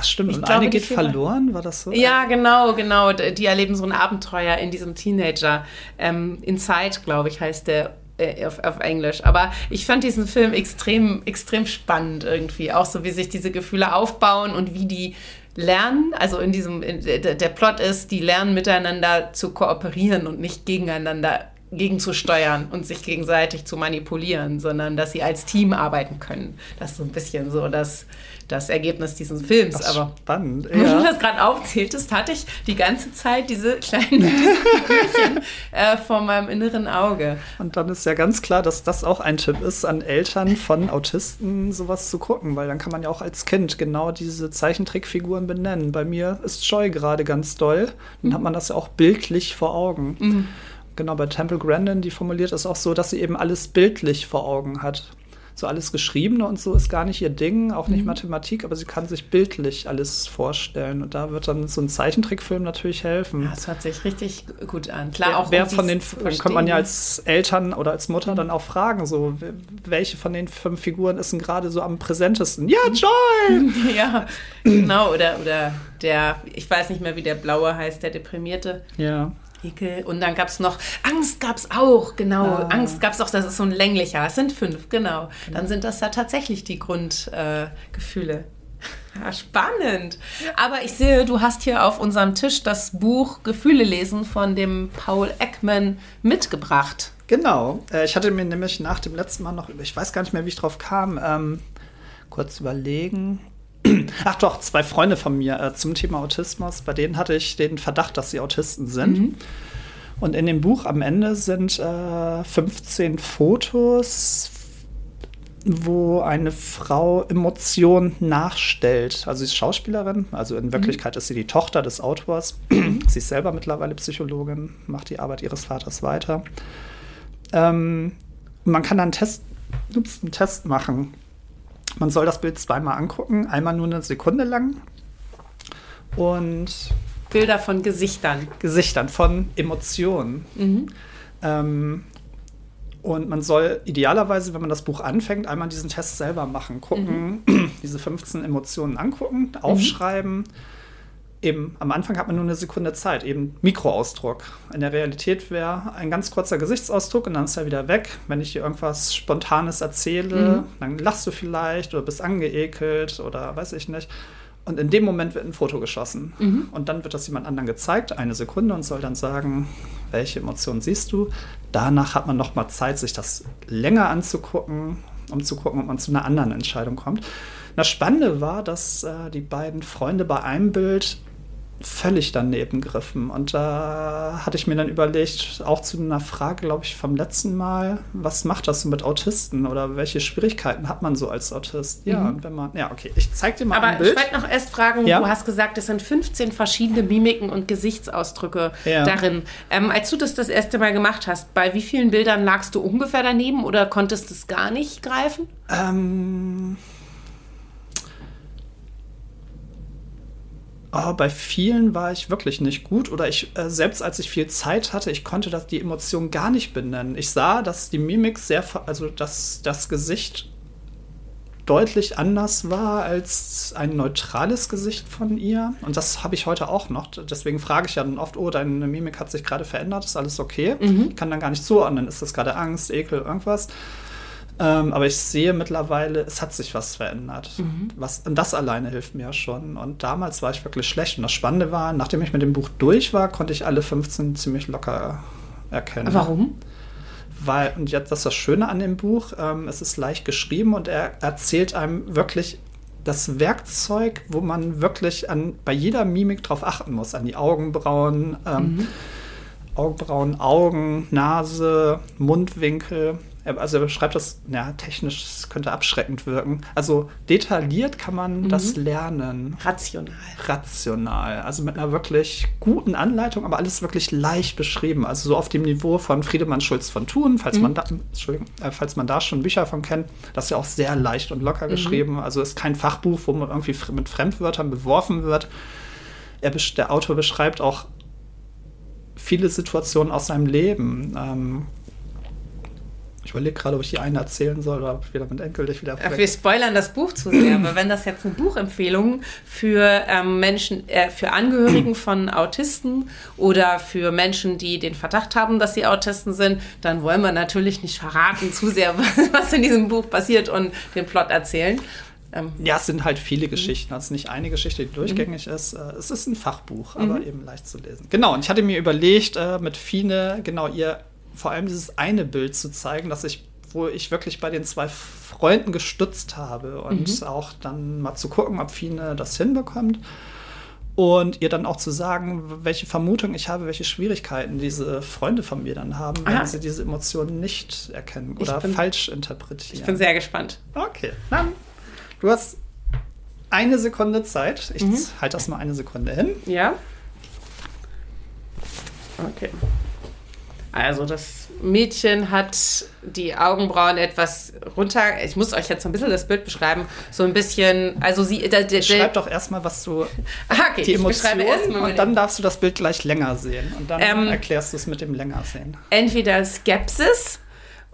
Ach stimmt, ich und glaube, eine geht verloren, war das so? Ja, genau, genau. Die erleben so ein Abenteuer in diesem Teenager. Ähm, Inside, glaube ich, heißt der äh, auf, auf, Englisch. Aber ich fand diesen Film extrem, extrem spannend irgendwie. Auch so, wie sich diese Gefühle aufbauen und wie die lernen. Also in diesem, in, der Plot ist, die lernen miteinander zu kooperieren und nicht gegeneinander gegenzusteuern und sich gegenseitig zu manipulieren, sondern dass sie als Team arbeiten können. Das ist so ein bisschen so das, das Ergebnis dieses Films. Das Aber spannend. Ja. Wenn du das gerade aufzähltest, hatte ich die ganze Zeit diese kleinen Figürchen äh, vor meinem inneren Auge. Und dann ist ja ganz klar, dass das auch ein Tipp ist, an Eltern von Autisten sowas zu gucken, weil dann kann man ja auch als Kind genau diese Zeichentrickfiguren benennen. Bei mir ist Joy gerade ganz doll. Dann mhm. hat man das ja auch bildlich vor Augen. Mhm. Genau, bei Temple Grandin, die formuliert es auch so, dass sie eben alles bildlich vor Augen hat so alles Geschriebene und so ist gar nicht ihr Ding, auch nicht mhm. Mathematik, aber sie kann sich bildlich alles vorstellen. Und da wird dann so ein Zeichentrickfilm natürlich helfen. Das hört sich richtig gut an. Klar, auch wer um von den, dann könnte man ja als Eltern oder als Mutter mhm. dann auch fragen, so, welche von den fünf Figuren ist denn gerade so am präsentesten? Ja, mhm. Joy! ja, genau. Oder, oder der, ich weiß nicht mehr, wie der Blaue heißt, der Deprimierte. Ja. Ekel. Und dann gab es noch, Angst gab es auch, genau. Ah. Angst gab es auch, das ist so ein länglicher. Es sind fünf, genau. Dann sind das ja tatsächlich die Grundgefühle. Äh, Ja, spannend. Aber ich sehe, du hast hier auf unserem Tisch das Buch Gefühle lesen von dem Paul Ekman mitgebracht. Genau. Äh, ich hatte mir nämlich nach dem letzten Mal noch, ich weiß gar nicht mehr, wie ich drauf kam, ähm, kurz überlegen. Ach doch, zwei Freunde von mir äh, zum Thema Autismus. Bei denen hatte ich den Verdacht, dass sie Autisten sind. Mhm. Und in dem Buch am Ende sind äh, 15 Fotos wo eine Frau Emotionen nachstellt. Also sie ist Schauspielerin, also in Wirklichkeit mhm. ist sie die Tochter des Autors. sie ist selber mittlerweile Psychologin, macht die Arbeit ihres Vaters weiter. Ähm, man kann dann Test, ups, einen Test machen. Man soll das Bild zweimal angucken, einmal nur eine Sekunde lang. Und Bilder von Gesichtern. Gesichtern, von Emotionen. Mhm. Ähm, und man soll idealerweise, wenn man das Buch anfängt, einmal diesen Test selber machen, gucken, mhm. diese 15 Emotionen angucken, aufschreiben. Mhm. Eben am Anfang hat man nur eine Sekunde Zeit, eben Mikroausdruck. In der Realität wäre ein ganz kurzer Gesichtsausdruck und dann ist er wieder weg. Wenn ich dir irgendwas Spontanes erzähle, mhm. dann lachst du vielleicht oder bist angeekelt oder weiß ich nicht. Und in dem Moment wird ein Foto geschossen. Mhm. Und dann wird das jemand anderen gezeigt, eine Sekunde, und soll dann sagen, welche Emotionen siehst du. Danach hat man noch mal Zeit, sich das länger anzugucken, um zu gucken, ob man zu einer anderen Entscheidung kommt. Das Spannende war, dass äh, die beiden Freunde bei einem Bild völlig daneben griffen. Und da hatte ich mir dann überlegt, auch zu einer Frage, glaube ich, vom letzten Mal, was macht das so mit Autisten oder welche Schwierigkeiten hat man so als Autist? Ja, mhm. und wenn man, ja, okay, ich zeig dir mal Aber ein Bild. ich wollte noch erst fragen, ja? du hast gesagt, es sind 15 verschiedene Mimiken und Gesichtsausdrücke ja. darin. Ähm, als du das das erste Mal gemacht hast, bei wie vielen Bildern lagst du ungefähr daneben oder konntest du es gar nicht greifen? Ähm Oh, bei vielen war ich wirklich nicht gut oder ich äh, selbst als ich viel Zeit hatte, ich konnte das die Emotionen gar nicht benennen. Ich sah, dass die Mimik sehr, also dass das Gesicht deutlich anders war als ein neutrales Gesicht von ihr. Und das habe ich heute auch noch. Deswegen frage ich ja dann oft, oh, deine Mimik hat sich gerade verändert, ist alles okay? Mhm. Ich kann dann gar nicht zuordnen, ist das gerade Angst, Ekel, irgendwas? Ähm, aber ich sehe mittlerweile, es hat sich was verändert. Mhm. Was, und das alleine hilft mir schon. Und damals war ich wirklich schlecht. Und das Spannende war, nachdem ich mit dem Buch durch war, konnte ich alle 15 ziemlich locker erkennen. Warum? Weil, und jetzt das ist das Schöne an dem Buch, ähm, es ist leicht geschrieben und er erzählt einem wirklich das Werkzeug, wo man wirklich an, bei jeder Mimik drauf achten muss, an die Augenbrauen, ähm, mhm. Augenbrauen, Augen, Nase, Mundwinkel. Also er beschreibt das, ja, technisch könnte abschreckend wirken. Also detailliert kann man mhm. das lernen. Rational. Rational. Also mit einer wirklich guten Anleitung, aber alles wirklich leicht beschrieben. Also so auf dem Niveau von Friedemann Schulz von Thun, falls, mhm. man, da, äh, falls man da schon Bücher von kennt. Das ist ja auch sehr leicht und locker mhm. geschrieben. Also ist kein Fachbuch, wo man irgendwie mit Fremdwörtern beworfen wird. Er, der Autor beschreibt auch viele Situationen aus seinem Leben. Ähm, ich überlege gerade, ob ich die eine erzählen soll oder wieder mit dich wieder. Ja, wir spoilern das Buch zu sehr, aber wenn das jetzt eine Buchempfehlung für ähm, Menschen, äh, für Angehörigen von Autisten oder für Menschen, die den Verdacht haben, dass sie Autisten sind, dann wollen wir natürlich nicht verraten zu sehr, was, was in diesem Buch passiert und den Plot erzählen. Ähm, ja, es sind halt viele. Geschichten. Es ist nicht eine Geschichte, die durchgängig mhm. ist. Äh, es ist ein Fachbuch, aber mhm. eben leicht zu lesen. Genau, und ich hatte mir überlegt, äh, mit Fine, genau, ihr vor allem dieses eine Bild zu zeigen, dass ich, wo ich wirklich bei den zwei Freunden gestützt habe und mhm. auch dann mal zu gucken, ob Fine das hinbekommt. Und ihr dann auch zu sagen, welche Vermutung ich habe, welche Schwierigkeiten diese Freunde von mir dann haben, wenn Aha. sie diese Emotionen nicht erkennen oder bin, falsch interpretieren. Ich bin sehr gespannt. Okay, dann du hast eine Sekunde Zeit. Ich mhm. halte das mal eine Sekunde hin. Ja. Okay. Also das Mädchen hat die Augenbrauen etwas runter. Ich muss euch jetzt ein bisschen das Bild beschreiben. So ein bisschen, also sie. Der, der, Schreib doch erstmal, was du. okay, die Emotionen und dann darfst du das Bild gleich länger sehen. Und dann ähm, erklärst du es mit dem länger sehen. Entweder Skepsis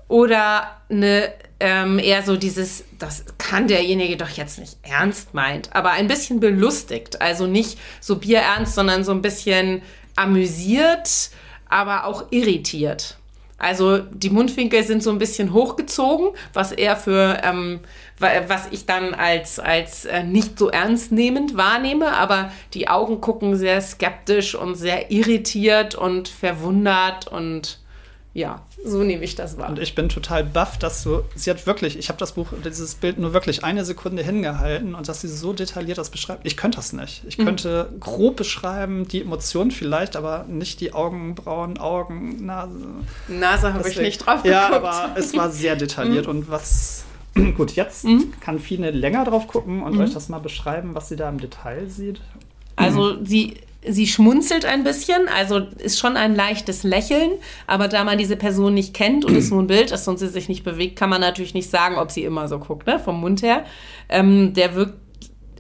oder eine ähm, eher so dieses, das kann derjenige doch jetzt nicht ernst meint, aber ein bisschen belustigt. Also nicht so bierernst, sondern so ein bisschen amüsiert aber auch irritiert. Also die Mundwinkel sind so ein bisschen hochgezogen, was eher für, ähm, was ich dann als, als äh, nicht so ernst nehmend wahrnehme, aber die Augen gucken sehr skeptisch und sehr irritiert und verwundert und ja, so nehme ich das wahr. Und ich bin total baff, dass du, sie hat wirklich, ich habe das Buch, dieses Bild nur wirklich eine Sekunde hingehalten und dass sie so detailliert das beschreibt. Ich könnte das nicht. Ich mhm. könnte grob beschreiben, die Emotionen vielleicht, aber nicht die Augenbrauen, Augen, Nase. Nase habe ich nicht drauf geguckt. Ja, aber es war sehr detailliert mhm. und was. Gut, jetzt mhm. kann Fine länger drauf gucken und mhm. euch das mal beschreiben, was sie da im Detail sieht. Also sie Sie schmunzelt ein bisschen, also ist schon ein leichtes Lächeln, aber da man diese Person nicht kennt und es nur ein Bild ist und sie sich nicht bewegt, kann man natürlich nicht sagen, ob sie immer so guckt, ne? vom Mund her. Ähm, der wirkt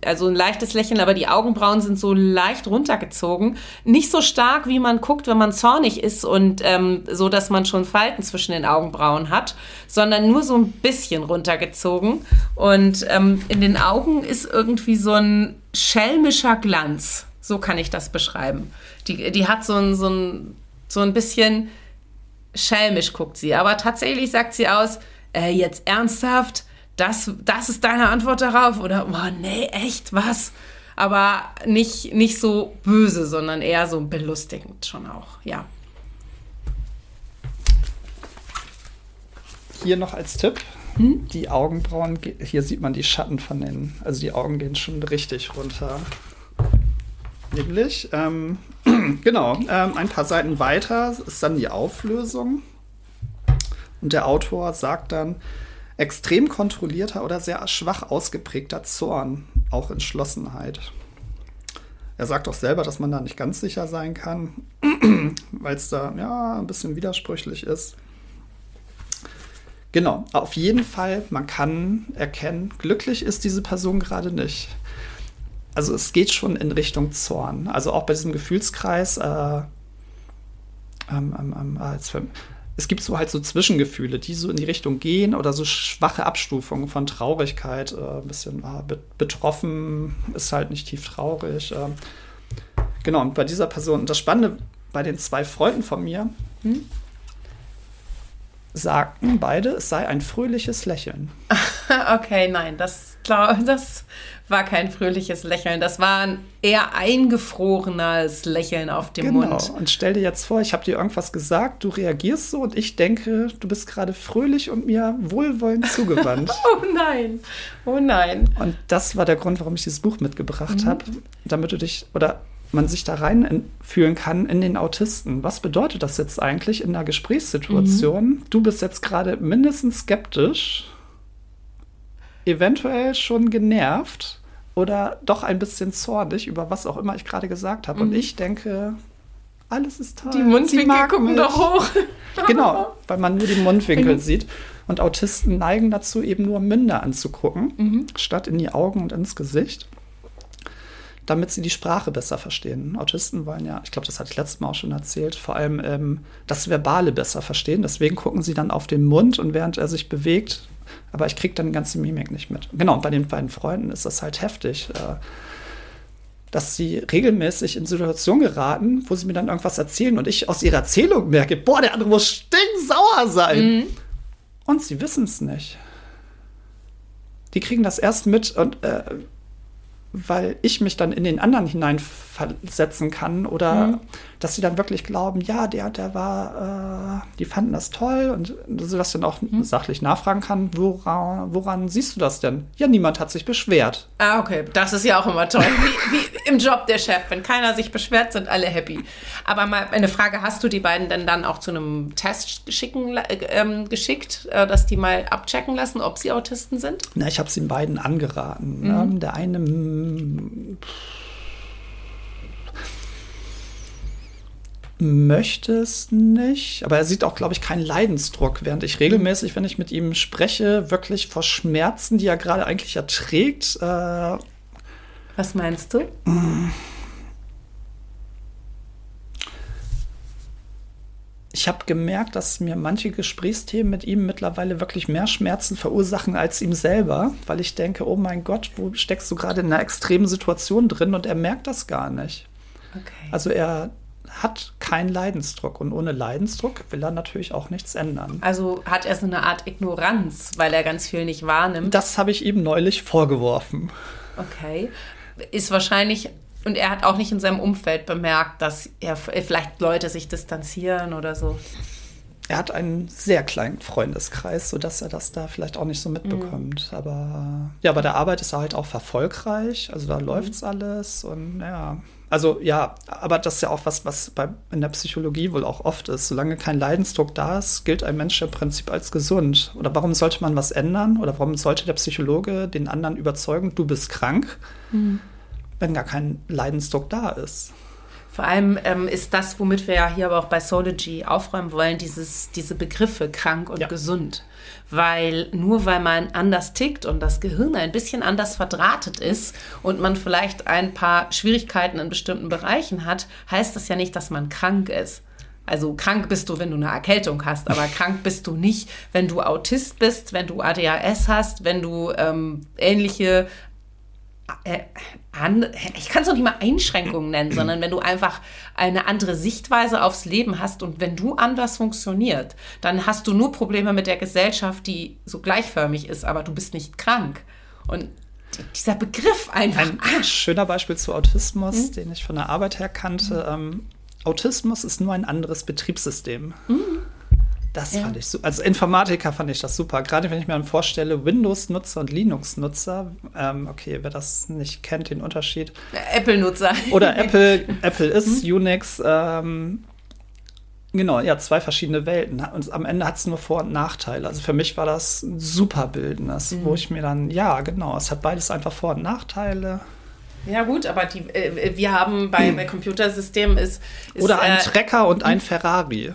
also ein leichtes Lächeln, aber die Augenbrauen sind so leicht runtergezogen. Nicht so stark, wie man guckt, wenn man zornig ist und ähm, so, dass man schon Falten zwischen den Augenbrauen hat, sondern nur so ein bisschen runtergezogen. Und ähm, in den Augen ist irgendwie so ein schelmischer Glanz. So kann ich das beschreiben. Die, die hat so ein, so, ein, so ein bisschen schelmisch guckt sie, aber tatsächlich sagt sie aus, äh, jetzt ernsthaft, das, das ist deine Antwort darauf? Oder, oh nee, echt, was? Aber nicht, nicht so böse, sondern eher so belustigend schon auch, ja. Hier noch als Tipp, hm? die Augenbrauen, hier sieht man die Schatten von den, also die Augen gehen schon richtig runter. Nämlich, ähm, genau, ähm, ein paar Seiten weiter ist dann die Auflösung. Und der Autor sagt dann, extrem kontrollierter oder sehr schwach ausgeprägter Zorn, auch Entschlossenheit. Er sagt auch selber, dass man da nicht ganz sicher sein kann, weil es da ja ein bisschen widersprüchlich ist. Genau, auf jeden Fall, man kann erkennen, glücklich ist diese Person gerade nicht also es geht schon in Richtung Zorn. Also auch bei diesem Gefühlskreis, äh, ähm, ähm, ähm ah, es gibt so halt so Zwischengefühle, die so in die Richtung gehen oder so schwache Abstufungen von Traurigkeit, äh, ein bisschen äh, betroffen, ist halt nicht tief traurig. Äh. Genau, und bei dieser Person, und das Spannende bei den zwei Freunden von mir, hm, sagten beide, es sei ein fröhliches Lächeln. okay, nein, das, das war kein fröhliches Lächeln. Das war ein eher eingefrorenes Lächeln auf dem genau. Mund. Und stell dir jetzt vor, ich habe dir irgendwas gesagt, du reagierst so und ich denke, du bist gerade fröhlich und mir wohlwollend zugewandt. oh nein, oh nein. Und das war der Grund, warum ich dieses Buch mitgebracht mhm. habe, damit du dich oder man sich da reinfühlen kann in den Autisten. Was bedeutet das jetzt eigentlich in einer Gesprächssituation? Mhm. Du bist jetzt gerade mindestens skeptisch eventuell schon genervt oder doch ein bisschen zornig über was auch immer ich gerade gesagt habe. Mhm. Und ich denke, alles ist toll. Die Mundwinkel gucken mich. doch hoch. genau, weil man nur die Mundwinkel mhm. sieht. Und Autisten neigen dazu, eben nur Münder anzugucken, mhm. statt in die Augen und ins Gesicht, damit sie die Sprache besser verstehen. Autisten wollen ja, ich glaube, das hatte ich letztes Mal auch schon erzählt, vor allem ähm, das Verbale besser verstehen. Deswegen gucken sie dann auf den Mund und während er sich bewegt, aber ich kriege dann die ganze Mimik nicht mit. Genau, und bei den beiden Freunden ist das halt heftig, äh, dass sie regelmäßig in Situationen geraten, wo sie mir dann irgendwas erzählen und ich aus ihrer Erzählung merke, boah, der andere muss stinksauer sein. Mhm. Und sie wissen es nicht. Die kriegen das erst mit und äh, weil ich mich dann in den anderen hineinversetzen kann oder mhm. dass sie dann wirklich glauben, ja, der, der war, äh, die fanden das toll und sie das dann auch mhm. sachlich nachfragen kann, woran, woran siehst du das denn? Ja, niemand hat sich beschwert. Ah, okay, das ist ja auch immer toll. wie, wie im Job der Chef, wenn keiner sich beschwert, sind alle happy. Aber mal eine Frage, hast du die beiden denn dann auch zu einem Test schicken, äh, ähm, geschickt, äh, dass die mal abchecken lassen, ob sie Autisten sind? Na, ich habe es den beiden angeraten. Mhm. Ähm, der eine möchte es nicht, aber er sieht auch, glaube ich, keinen Leidensdruck, während ich regelmäßig, wenn ich mit ihm spreche, wirklich vor Schmerzen, die er gerade eigentlich erträgt. Äh, Was meinst du? Ich habe gemerkt, dass mir manche Gesprächsthemen mit ihm mittlerweile wirklich mehr Schmerzen verursachen als ihm selber, weil ich denke, oh mein Gott, wo steckst du gerade in einer extremen Situation drin und er merkt das gar nicht. Okay. Also er hat keinen Leidensdruck und ohne Leidensdruck will er natürlich auch nichts ändern. Also hat er so eine Art Ignoranz, weil er ganz viel nicht wahrnimmt. Das habe ich ihm neulich vorgeworfen. Okay. Ist wahrscheinlich, und er hat auch nicht in seinem Umfeld bemerkt, dass er vielleicht Leute sich distanzieren oder so. Er hat einen sehr kleinen Freundeskreis, sodass er das da vielleicht auch nicht so mitbekommt. Mhm. Aber ja, bei der Arbeit ist er halt auch erfolgreich. Also da mhm. läuft's alles und ja. Also ja, aber das ist ja auch was, was bei, in der Psychologie wohl auch oft ist. Solange kein Leidensdruck da ist, gilt ein Mensch im Prinzip als gesund. Oder warum sollte man was ändern? Oder warum sollte der Psychologe den anderen überzeugen, du bist krank, mhm. wenn gar kein Leidensdruck da ist? Vor allem ähm, ist das, womit wir ja hier aber auch bei Sology aufräumen wollen, dieses, diese Begriffe krank und ja. gesund. Weil nur weil man anders tickt und das Gehirn ein bisschen anders verdrahtet ist und man vielleicht ein paar Schwierigkeiten in bestimmten Bereichen hat, heißt das ja nicht, dass man krank ist. Also krank bist du, wenn du eine Erkältung hast, aber krank bist du nicht, wenn du Autist bist, wenn du ADHS hast, wenn du ähm, ähnliche äh, an, ich kann es auch nicht mal Einschränkungen nennen, sondern wenn du einfach eine andere Sichtweise aufs Leben hast und wenn du anders funktioniert, dann hast du nur Probleme mit der Gesellschaft, die so gleichförmig ist, aber du bist nicht krank. Und dieser Begriff einfach. Ein ah. schöner Beispiel zu Autismus, mhm. den ich von der Arbeit her kannte. Ähm, Autismus ist nur ein anderes Betriebssystem. Mhm. Das ja. fand ich super. Als Informatiker fand ich das super. Gerade wenn ich mir dann vorstelle, Windows-Nutzer und Linux-Nutzer. Ähm, okay, wer das nicht kennt, den Unterschied. Apple-Nutzer. Oder Apple. Apple ist mhm. Unix. Ähm, genau, ja, zwei verschiedene Welten. Und am Ende hat es nur Vor- und Nachteile. Also für mich war das ein super Bildnis, mhm. wo ich mir dann, ja, genau, es hat beides einfach Vor- und Nachteile. Ja gut, aber die, äh, wir haben beim hm. Computersystem ist, ist oder ein äh, Trecker und ein Ferrari.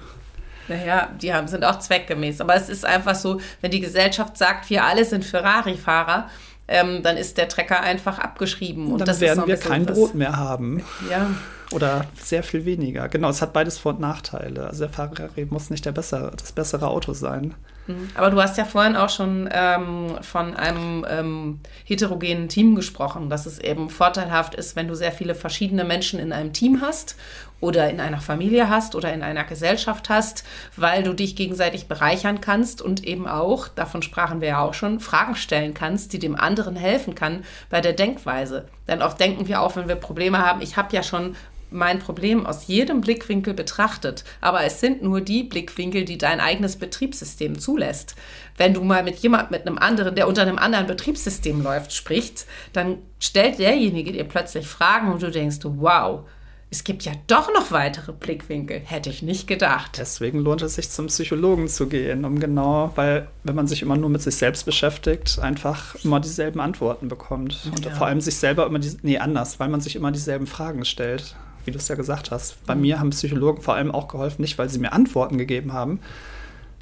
Naja, die haben, sind auch zweckgemäß. Aber es ist einfach so, wenn die Gesellschaft sagt, wir alle sind Ferrari-Fahrer, ähm, dann ist der Trecker einfach abgeschrieben. Und, und dann werden wir kein Brot mehr haben. Ja. Oder sehr viel weniger. Genau, es hat beides Vor- und Nachteile. Also der Ferrari muss nicht der bessere, das bessere Auto sein. Mhm. Aber du hast ja vorhin auch schon ähm, von einem ähm, heterogenen Team gesprochen, dass es eben vorteilhaft ist, wenn du sehr viele verschiedene Menschen in einem Team hast oder in einer Familie hast oder in einer Gesellschaft hast, weil du dich gegenseitig bereichern kannst und eben auch, davon sprachen wir ja auch schon, Fragen stellen kannst, die dem anderen helfen kann bei der Denkweise. Denn oft denken wir auch, wenn wir Probleme haben, ich habe ja schon mein Problem aus jedem Blickwinkel betrachtet, aber es sind nur die Blickwinkel, die dein eigenes Betriebssystem zulässt. Wenn du mal mit jemand mit einem anderen, der unter einem anderen Betriebssystem läuft, sprichst, dann stellt derjenige dir plötzlich Fragen und du denkst, wow, es gibt ja doch noch weitere Blickwinkel. Hätte ich nicht gedacht. Deswegen lohnt es sich zum Psychologen zu gehen, um genau, weil wenn man sich immer nur mit sich selbst beschäftigt, einfach immer dieselben Antworten bekommt. Und ja. vor allem sich selber immer die, nee, anders, weil man sich immer dieselben Fragen stellt wie du es ja gesagt hast. Bei mhm. mir haben Psychologen vor allem auch geholfen, nicht weil sie mir Antworten gegeben haben,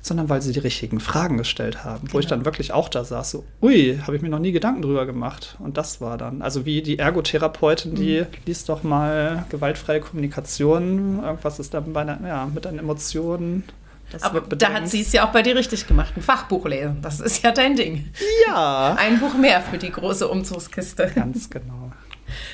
sondern weil sie die richtigen Fragen gestellt haben, genau. wo ich genau. dann wirklich auch da saß, so, ui, habe ich mir noch nie Gedanken drüber gemacht. Und das war dann, also wie die Ergotherapeutin, die mhm. liest doch mal gewaltfreie Kommunikation, irgendwas ist dann bei der, ja, mit deinen Emotionen. Aber da hat sie es ja auch bei dir richtig gemacht, ein Fachbuch lesen. Das ist ja dein Ding. Ja. Ein Buch mehr für die große Umzugskiste. Ganz genau.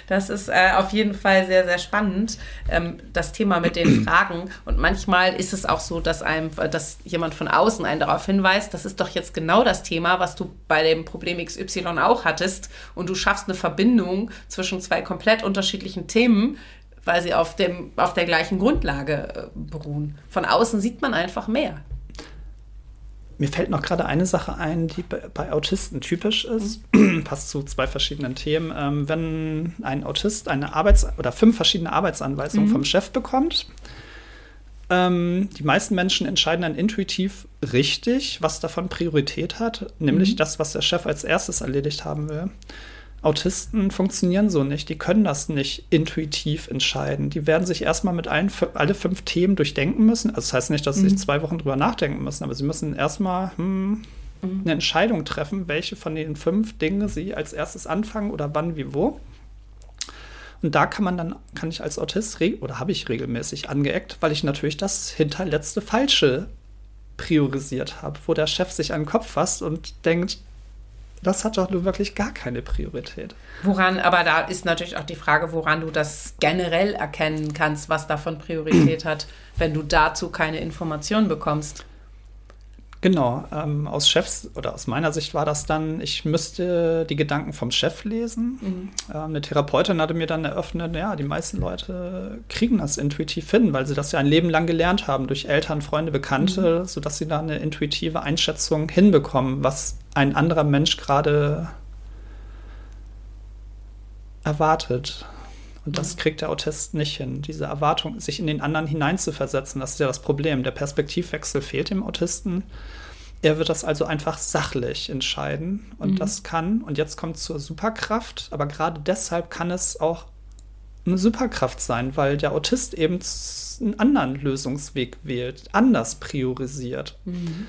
Das ist äh, auf jeden Fall sehr, sehr spannend, ähm, das Thema mit den Fragen. Und manchmal ist es auch so, dass einem, dass jemand von außen einen darauf hinweist, das ist doch jetzt genau das Thema, was du bei dem Problem XY auch hattest. Und du schaffst eine Verbindung zwischen zwei komplett unterschiedlichen Themen, weil sie auf, dem, auf der gleichen Grundlage äh, beruhen. Von außen sieht man einfach mehr. Mir fällt noch gerade eine Sache ein, die bei Autisten typisch ist. Mhm. Passt zu zwei verschiedenen Themen. Ähm, wenn ein Autist eine Arbeits- oder fünf verschiedene Arbeitsanweisungen mhm. vom Chef bekommt, ähm, die meisten Menschen entscheiden dann intuitiv richtig, was davon Priorität hat, nämlich mhm. das, was der Chef als erstes erledigt haben will. Autisten funktionieren so nicht. Die können das nicht intuitiv entscheiden. Die werden sich erstmal mit allen alle fünf Themen durchdenken müssen. Also das heißt nicht, dass sie mhm. zwei Wochen drüber nachdenken müssen, aber sie müssen erstmal hm, mhm. eine Entscheidung treffen, welche von den fünf Dingen sie als erstes anfangen oder wann, wie, wo. Und da kann man dann, kann ich als Autist oder habe ich regelmäßig angeeckt, weil ich natürlich das hinterletzte Falsche priorisiert habe, wo der Chef sich an den Kopf fasst und denkt, das hat doch nur wirklich gar keine Priorität. Woran, aber da ist natürlich auch die Frage, woran du das generell erkennen kannst, was davon Priorität hat, wenn du dazu keine Informationen bekommst. Genau, ähm, aus Chefs oder aus meiner Sicht war das dann, ich müsste die Gedanken vom Chef lesen. Mhm. Ähm, eine Therapeutin hatte mir dann eröffnet, ja, die meisten Leute kriegen das intuitiv hin, weil sie das ja ein Leben lang gelernt haben, durch Eltern, Freunde, Bekannte, mhm. sodass sie da eine intuitive Einschätzung hinbekommen, was ein anderer Mensch gerade erwartet. Und das kriegt der Autist nicht hin. Diese Erwartung, sich in den anderen hineinzuversetzen, das ist ja das Problem. Der Perspektivwechsel fehlt dem Autisten. Er wird das also einfach sachlich entscheiden und mhm. das kann, und jetzt kommt zur Superkraft, aber gerade deshalb kann es auch eine Superkraft sein, weil der Autist eben einen anderen Lösungsweg wählt, anders priorisiert. Mhm.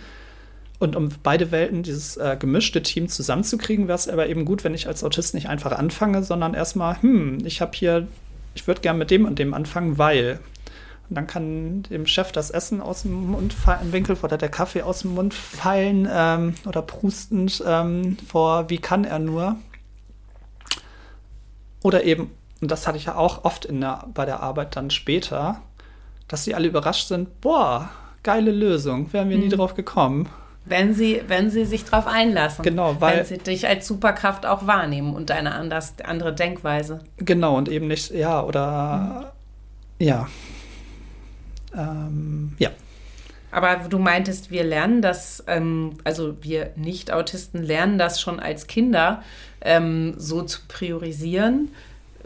Und um beide Welten, dieses äh, gemischte Team zusammenzukriegen, wäre es aber eben gut, wenn ich als Autist nicht einfach anfange, sondern erstmal, hm, ich habe hier, ich würde gerne mit dem und dem anfangen, weil. Und dann kann dem Chef das Essen aus dem Mund fallen, im Winkel oder der Kaffee aus dem Mund fallen ähm, oder prustend ähm, vor, wie kann er nur. Oder eben, und das hatte ich ja auch oft in der, bei der Arbeit dann später, dass sie alle überrascht sind, boah, geile Lösung, wären wir mhm. nie drauf gekommen. Wenn sie, wenn sie sich darauf einlassen. Genau, weil. Wenn sie dich als Superkraft auch wahrnehmen und eine anders, andere Denkweise. Genau, und eben nicht, ja, oder. Mhm. Ja. Ähm, ja. Aber du meintest, wir lernen das, ähm, also wir Nicht-Autisten lernen das schon als Kinder ähm, so zu priorisieren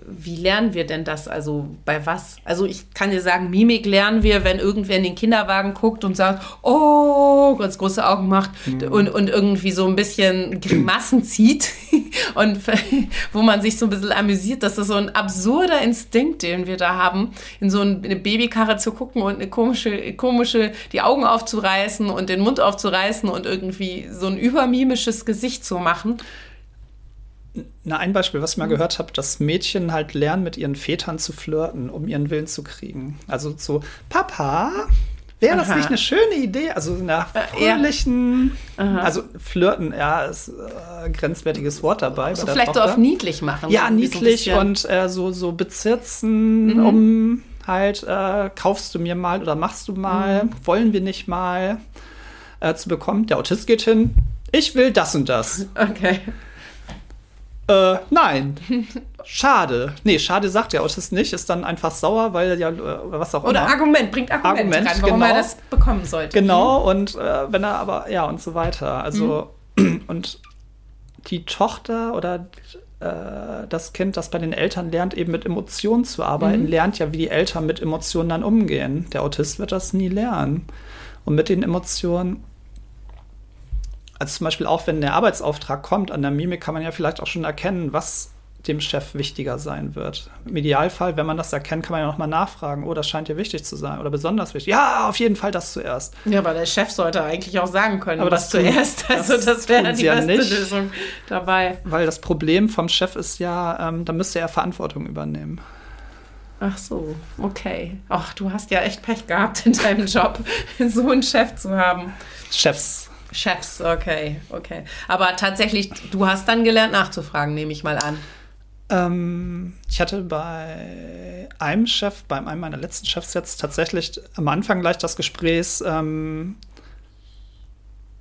wie lernen wir denn das? Also bei was? Also ich kann dir sagen, Mimik lernen wir, wenn irgendwer in den Kinderwagen guckt und sagt, oh, ganz große Augen macht mhm. und, und irgendwie so ein bisschen Grimassen zieht und wo man sich so ein bisschen amüsiert. Das ist so ein absurder Instinkt, den wir da haben, in so eine Babykarre zu gucken und eine komische, komische, die Augen aufzureißen und den Mund aufzureißen und irgendwie so ein übermimisches Gesicht zu machen. Na, ein Beispiel, was ich mal mhm. gehört habe, dass Mädchen halt lernen, mit ihren Vätern zu flirten, um ihren Willen zu kriegen. Also so, Papa, wäre das nicht eine schöne Idee? Also in einer fröhlichen, äh, ja. also flirten, ja, ist ein äh, grenzwertiges Wort dabei. So vielleicht Tochter. so auf niedlich machen. Ja, niedlich so und äh, so, so bezirzen, mhm. um halt, äh, kaufst du mir mal oder machst du mal, mhm. wollen wir nicht mal äh, zu bekommen. Der Autist geht hin, ich will das und das. Okay. Äh, nein. Schade. Nee, schade sagt der Autist nicht, ist dann einfach sauer, weil ja, äh, was auch Oder immer. Oder Argument, bringt Argument, Argument rein, warum genau. er das bekommen sollte. Genau, und äh, wenn er aber, ja, und so weiter. Also, mhm. und die Tochter oder äh, das Kind, das bei den Eltern lernt, eben mit Emotionen zu arbeiten, mhm. lernt ja, wie die Eltern mit Emotionen dann umgehen. Der Autist wird das nie lernen. Und mit den Emotionen also zum Beispiel auch, wenn der Arbeitsauftrag kommt, an der Mimik kann man ja vielleicht auch schon erkennen, was dem Chef wichtiger sein wird. Im Idealfall, wenn man das erkennt, kann man ja nochmal nachfragen, oh, das scheint dir wichtig zu sein oder besonders wichtig. Ja, auf jeden Fall das zuerst. Ja, aber der Chef sollte eigentlich auch sagen können, aber das zuerst. Also das, das wäre die beste nicht, Lösung dabei. Weil das Problem vom Chef ist ja, ähm, da müsste er Verantwortung übernehmen. Ach so, okay. Ach, du hast ja echt Pech gehabt in deinem Job, so einen Chef zu haben. Chefs Chefs, okay, okay. Aber tatsächlich, du hast dann gelernt nachzufragen, nehme ich mal an. Ähm, ich hatte bei einem Chef, bei einem meiner letzten Chefs jetzt tatsächlich am Anfang gleich das Gespräch ähm,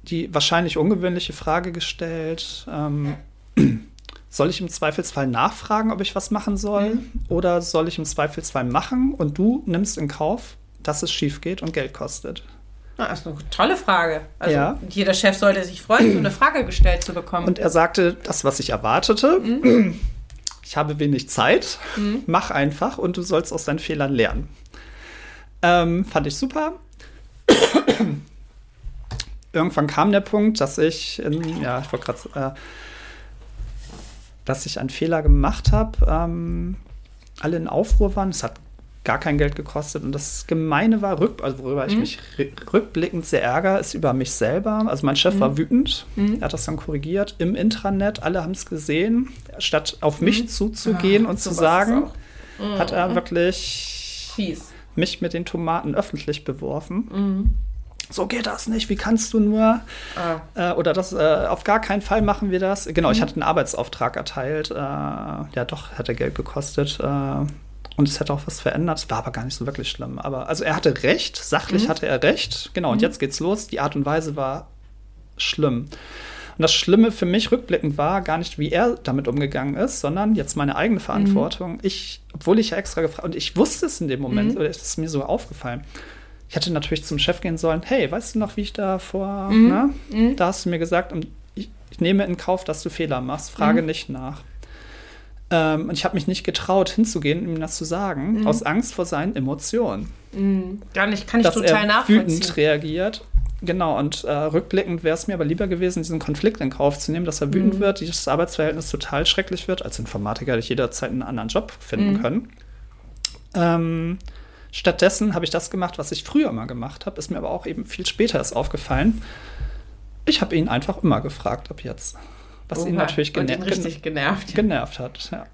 die wahrscheinlich ungewöhnliche Frage gestellt. Ähm, soll ich im Zweifelsfall nachfragen, ob ich was machen soll? Mhm. Oder soll ich im Zweifelsfall machen und du nimmst in Kauf, dass es schief geht und Geld kostet? Das ist eine tolle Frage. Also ja. jeder Chef sollte sich freuen, so eine Frage gestellt zu bekommen. Und er sagte, das, was ich erwartete, mhm. ich habe wenig Zeit, mhm. mach einfach und du sollst aus deinen Fehlern lernen. Ähm, fand ich super. Irgendwann kam der Punkt, dass ich, in, ja, ich wollte gerade, äh, dass ich einen Fehler gemacht habe. Ähm, alle in Aufruhr waren. Es hat gar kein Geld gekostet. Und das Gemeine war, rück, also worüber mhm. ich mich rückblickend sehr ärgere, ist über mich selber. Also mein Chef mhm. war wütend, mhm. er hat das dann korrigiert im Intranet, alle haben es gesehen. Statt auf mich mhm. zuzugehen ah, und zu sagen, hat er mhm. wirklich Fies. mich mit den Tomaten öffentlich beworfen. Mhm. so geht das nicht, wie kannst du nur? Ah. Äh, oder das, äh, auf gar keinen Fall machen wir das. Genau, mhm. ich hatte einen Arbeitsauftrag erteilt. Äh, ja, doch, hätte Geld gekostet. Und es hätte auch was verändert. Es war aber gar nicht so wirklich schlimm. Aber also er hatte recht, sachlich mhm. hatte er recht. Genau, und mhm. jetzt geht's los. Die Art und Weise war schlimm. Und das Schlimme für mich rückblickend war gar nicht, wie er damit umgegangen ist, sondern jetzt meine eigene Verantwortung. Mhm. Ich, obwohl ich ja extra gefragt und ich wusste es in dem Moment, mhm. oder ist es mir so aufgefallen. Ich hätte natürlich zum Chef gehen sollen, hey, weißt du noch, wie ich da vor, mhm. ne? Mhm. Da hast du mir gesagt, ich, ich, nehme in Kauf, dass du Fehler machst, frage mhm. nicht nach. Ähm, und ich habe mich nicht getraut, hinzugehen, ihm das zu sagen, mhm. aus Angst vor seinen Emotionen. Mhm. Gar nicht, kann ich dass total er nachvollziehen. wütend reagiert. Genau, und äh, rückblickend wäre es mir aber lieber gewesen, diesen Konflikt in Kauf zu nehmen, dass er wütend mhm. wird, dieses Arbeitsverhältnis total schrecklich wird. Als Informatiker hätte ich jederzeit einen anderen Job finden mhm. können. Ähm, Stattdessen habe ich das gemacht, was ich früher mal gemacht habe, ist mir aber auch eben viel später erst aufgefallen. Ich habe ihn einfach immer gefragt ab jetzt. Was Oha, ihn natürlich gener ihn richtig genervt, genervt hat. Ja.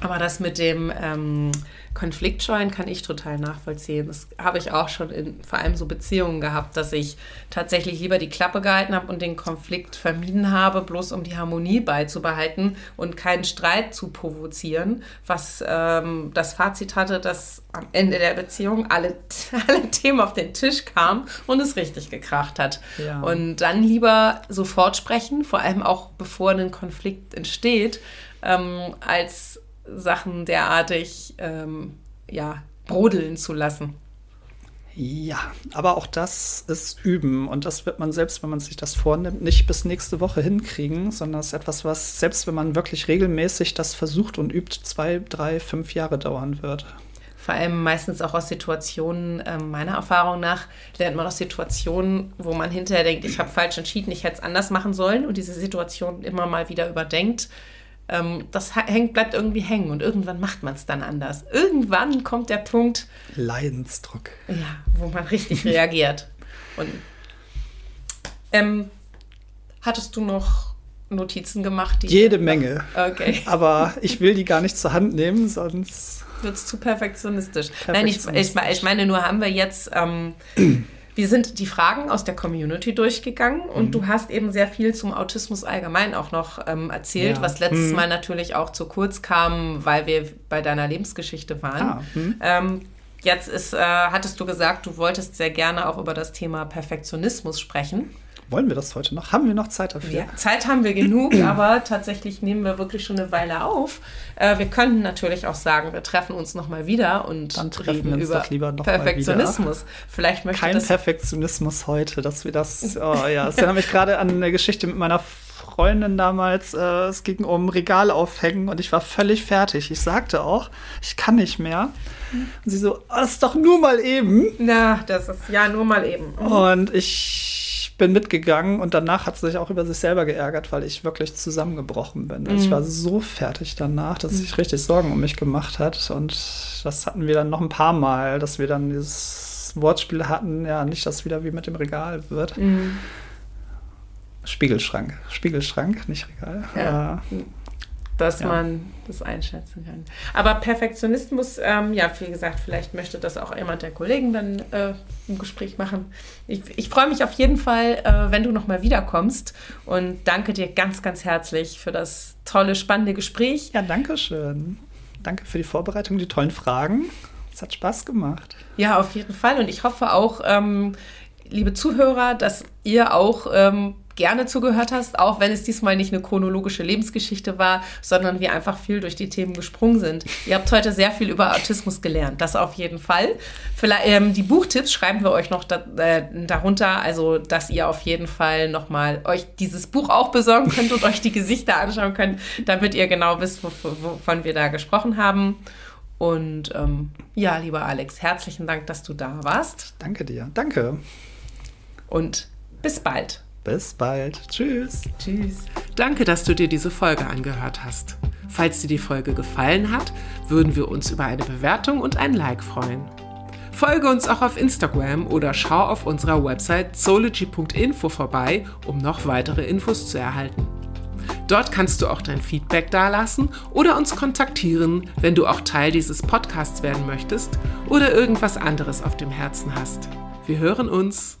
Aber das mit dem ähm, Konfliktscheuen kann ich total nachvollziehen. Das habe ich auch schon in vor allem so Beziehungen gehabt, dass ich tatsächlich lieber die Klappe gehalten habe und den Konflikt vermieden habe, bloß um die Harmonie beizubehalten und keinen Streit zu provozieren, was ähm, das Fazit hatte, dass am Ende der Beziehung alle, alle Themen auf den Tisch kamen und es richtig gekracht hat. Ja. Und dann lieber sofort sprechen, vor allem auch bevor ein Konflikt entsteht, ähm, als Sachen derartig ähm, ja, brodeln zu lassen. Ja, aber auch das ist Üben und das wird man selbst, wenn man sich das vornimmt, nicht bis nächste Woche hinkriegen, sondern es ist etwas, was selbst wenn man wirklich regelmäßig das versucht und übt, zwei, drei, fünf Jahre dauern wird. Vor allem meistens auch aus Situationen, äh, meiner Erfahrung nach, lernt man aus Situationen, wo man hinterher denkt, ich habe falsch entschieden, ich hätte es anders machen sollen und diese Situation immer mal wieder überdenkt ähm, das hängt, bleibt irgendwie hängen und irgendwann macht man es dann anders. Irgendwann kommt der Punkt. Leidensdruck. Ja, wo man richtig reagiert. Und ähm, hattest du noch Notizen gemacht? Jede Menge. Okay. Aber ich will die gar nicht zur Hand nehmen, sonst wird es zu perfektionistisch. perfektionistisch. Nein, ich, ich, ich, meine nur, haben wir jetzt ähm, wir sind die Fragen aus der Community durchgegangen und mhm. du hast eben sehr viel zum Autismus allgemein auch noch ähm, erzählt, ja. was letztes mhm. Mal natürlich auch zu kurz kam, weil wir bei deiner Lebensgeschichte waren. Ah, mhm. ähm, jetzt ist, äh, hattest du gesagt, du wolltest sehr gerne auch über das Thema Perfektionismus sprechen. Wollen wir das heute noch? Haben wir noch Zeit dafür? Ja, Zeit haben wir genug, aber tatsächlich nehmen wir wirklich schon eine Weile auf. Äh, wir könnten natürlich auch sagen, wir treffen uns nochmal wieder und Dann treffen wir uns über Perfektionismus. Vielleicht möchte Kein Perfektionismus heute, dass wir das. Oh ja, das erinnert mich gerade an eine Geschichte mit meiner Freundin damals. Äh, es ging um Regal aufhängen und ich war völlig fertig. Ich sagte auch, ich kann nicht mehr. Und sie so, oh, das ist doch nur mal eben. Na, das ist ja nur mal eben. Und ich bin mitgegangen und danach hat sie sich auch über sich selber geärgert, weil ich wirklich zusammengebrochen bin. Mhm. Ich war so fertig danach, dass sich richtig Sorgen um mich gemacht hat. Und das hatten wir dann noch ein paar Mal, dass wir dann dieses Wortspiel hatten, ja, nicht, dass es wieder wie mit dem Regal wird. Mhm. Spiegelschrank. Spiegelschrank, nicht Regal. Ja. Äh, dass ja. man das einschätzen kann. Aber Perfektionismus, ähm, ja, wie gesagt, vielleicht möchte das auch jemand der Kollegen dann äh, im Gespräch machen. Ich, ich freue mich auf jeden Fall, äh, wenn du nochmal wiederkommst und danke dir ganz, ganz herzlich für das tolle, spannende Gespräch. Ja, danke schön. Danke für die Vorbereitung, die tollen Fragen. Es hat Spaß gemacht. Ja, auf jeden Fall. Und ich hoffe auch, ähm, liebe Zuhörer, dass ihr auch ähm, gerne zugehört hast, auch wenn es diesmal nicht eine chronologische Lebensgeschichte war, sondern wir einfach viel durch die Themen gesprungen sind. Ihr habt heute sehr viel über Autismus gelernt, das auf jeden Fall. Vielleicht, ähm, die Buchtipps schreiben wir euch noch da, äh, darunter, also dass ihr auf jeden Fall nochmal euch dieses Buch auch besorgen könnt und euch die Gesichter anschauen könnt, damit ihr genau wisst, wovon wir da gesprochen haben. Und ähm, ja, lieber Alex, herzlichen Dank, dass du da warst. Danke dir. Danke. Und bis bald. Bis bald. Tschüss. Tschüss. Danke, dass du dir diese Folge angehört hast. Falls dir die Folge gefallen hat, würden wir uns über eine Bewertung und ein Like freuen. Folge uns auch auf Instagram oder schau auf unserer Website zoology.info vorbei, um noch weitere Infos zu erhalten. Dort kannst du auch dein Feedback dalassen oder uns kontaktieren, wenn du auch Teil dieses Podcasts werden möchtest oder irgendwas anderes auf dem Herzen hast. Wir hören uns.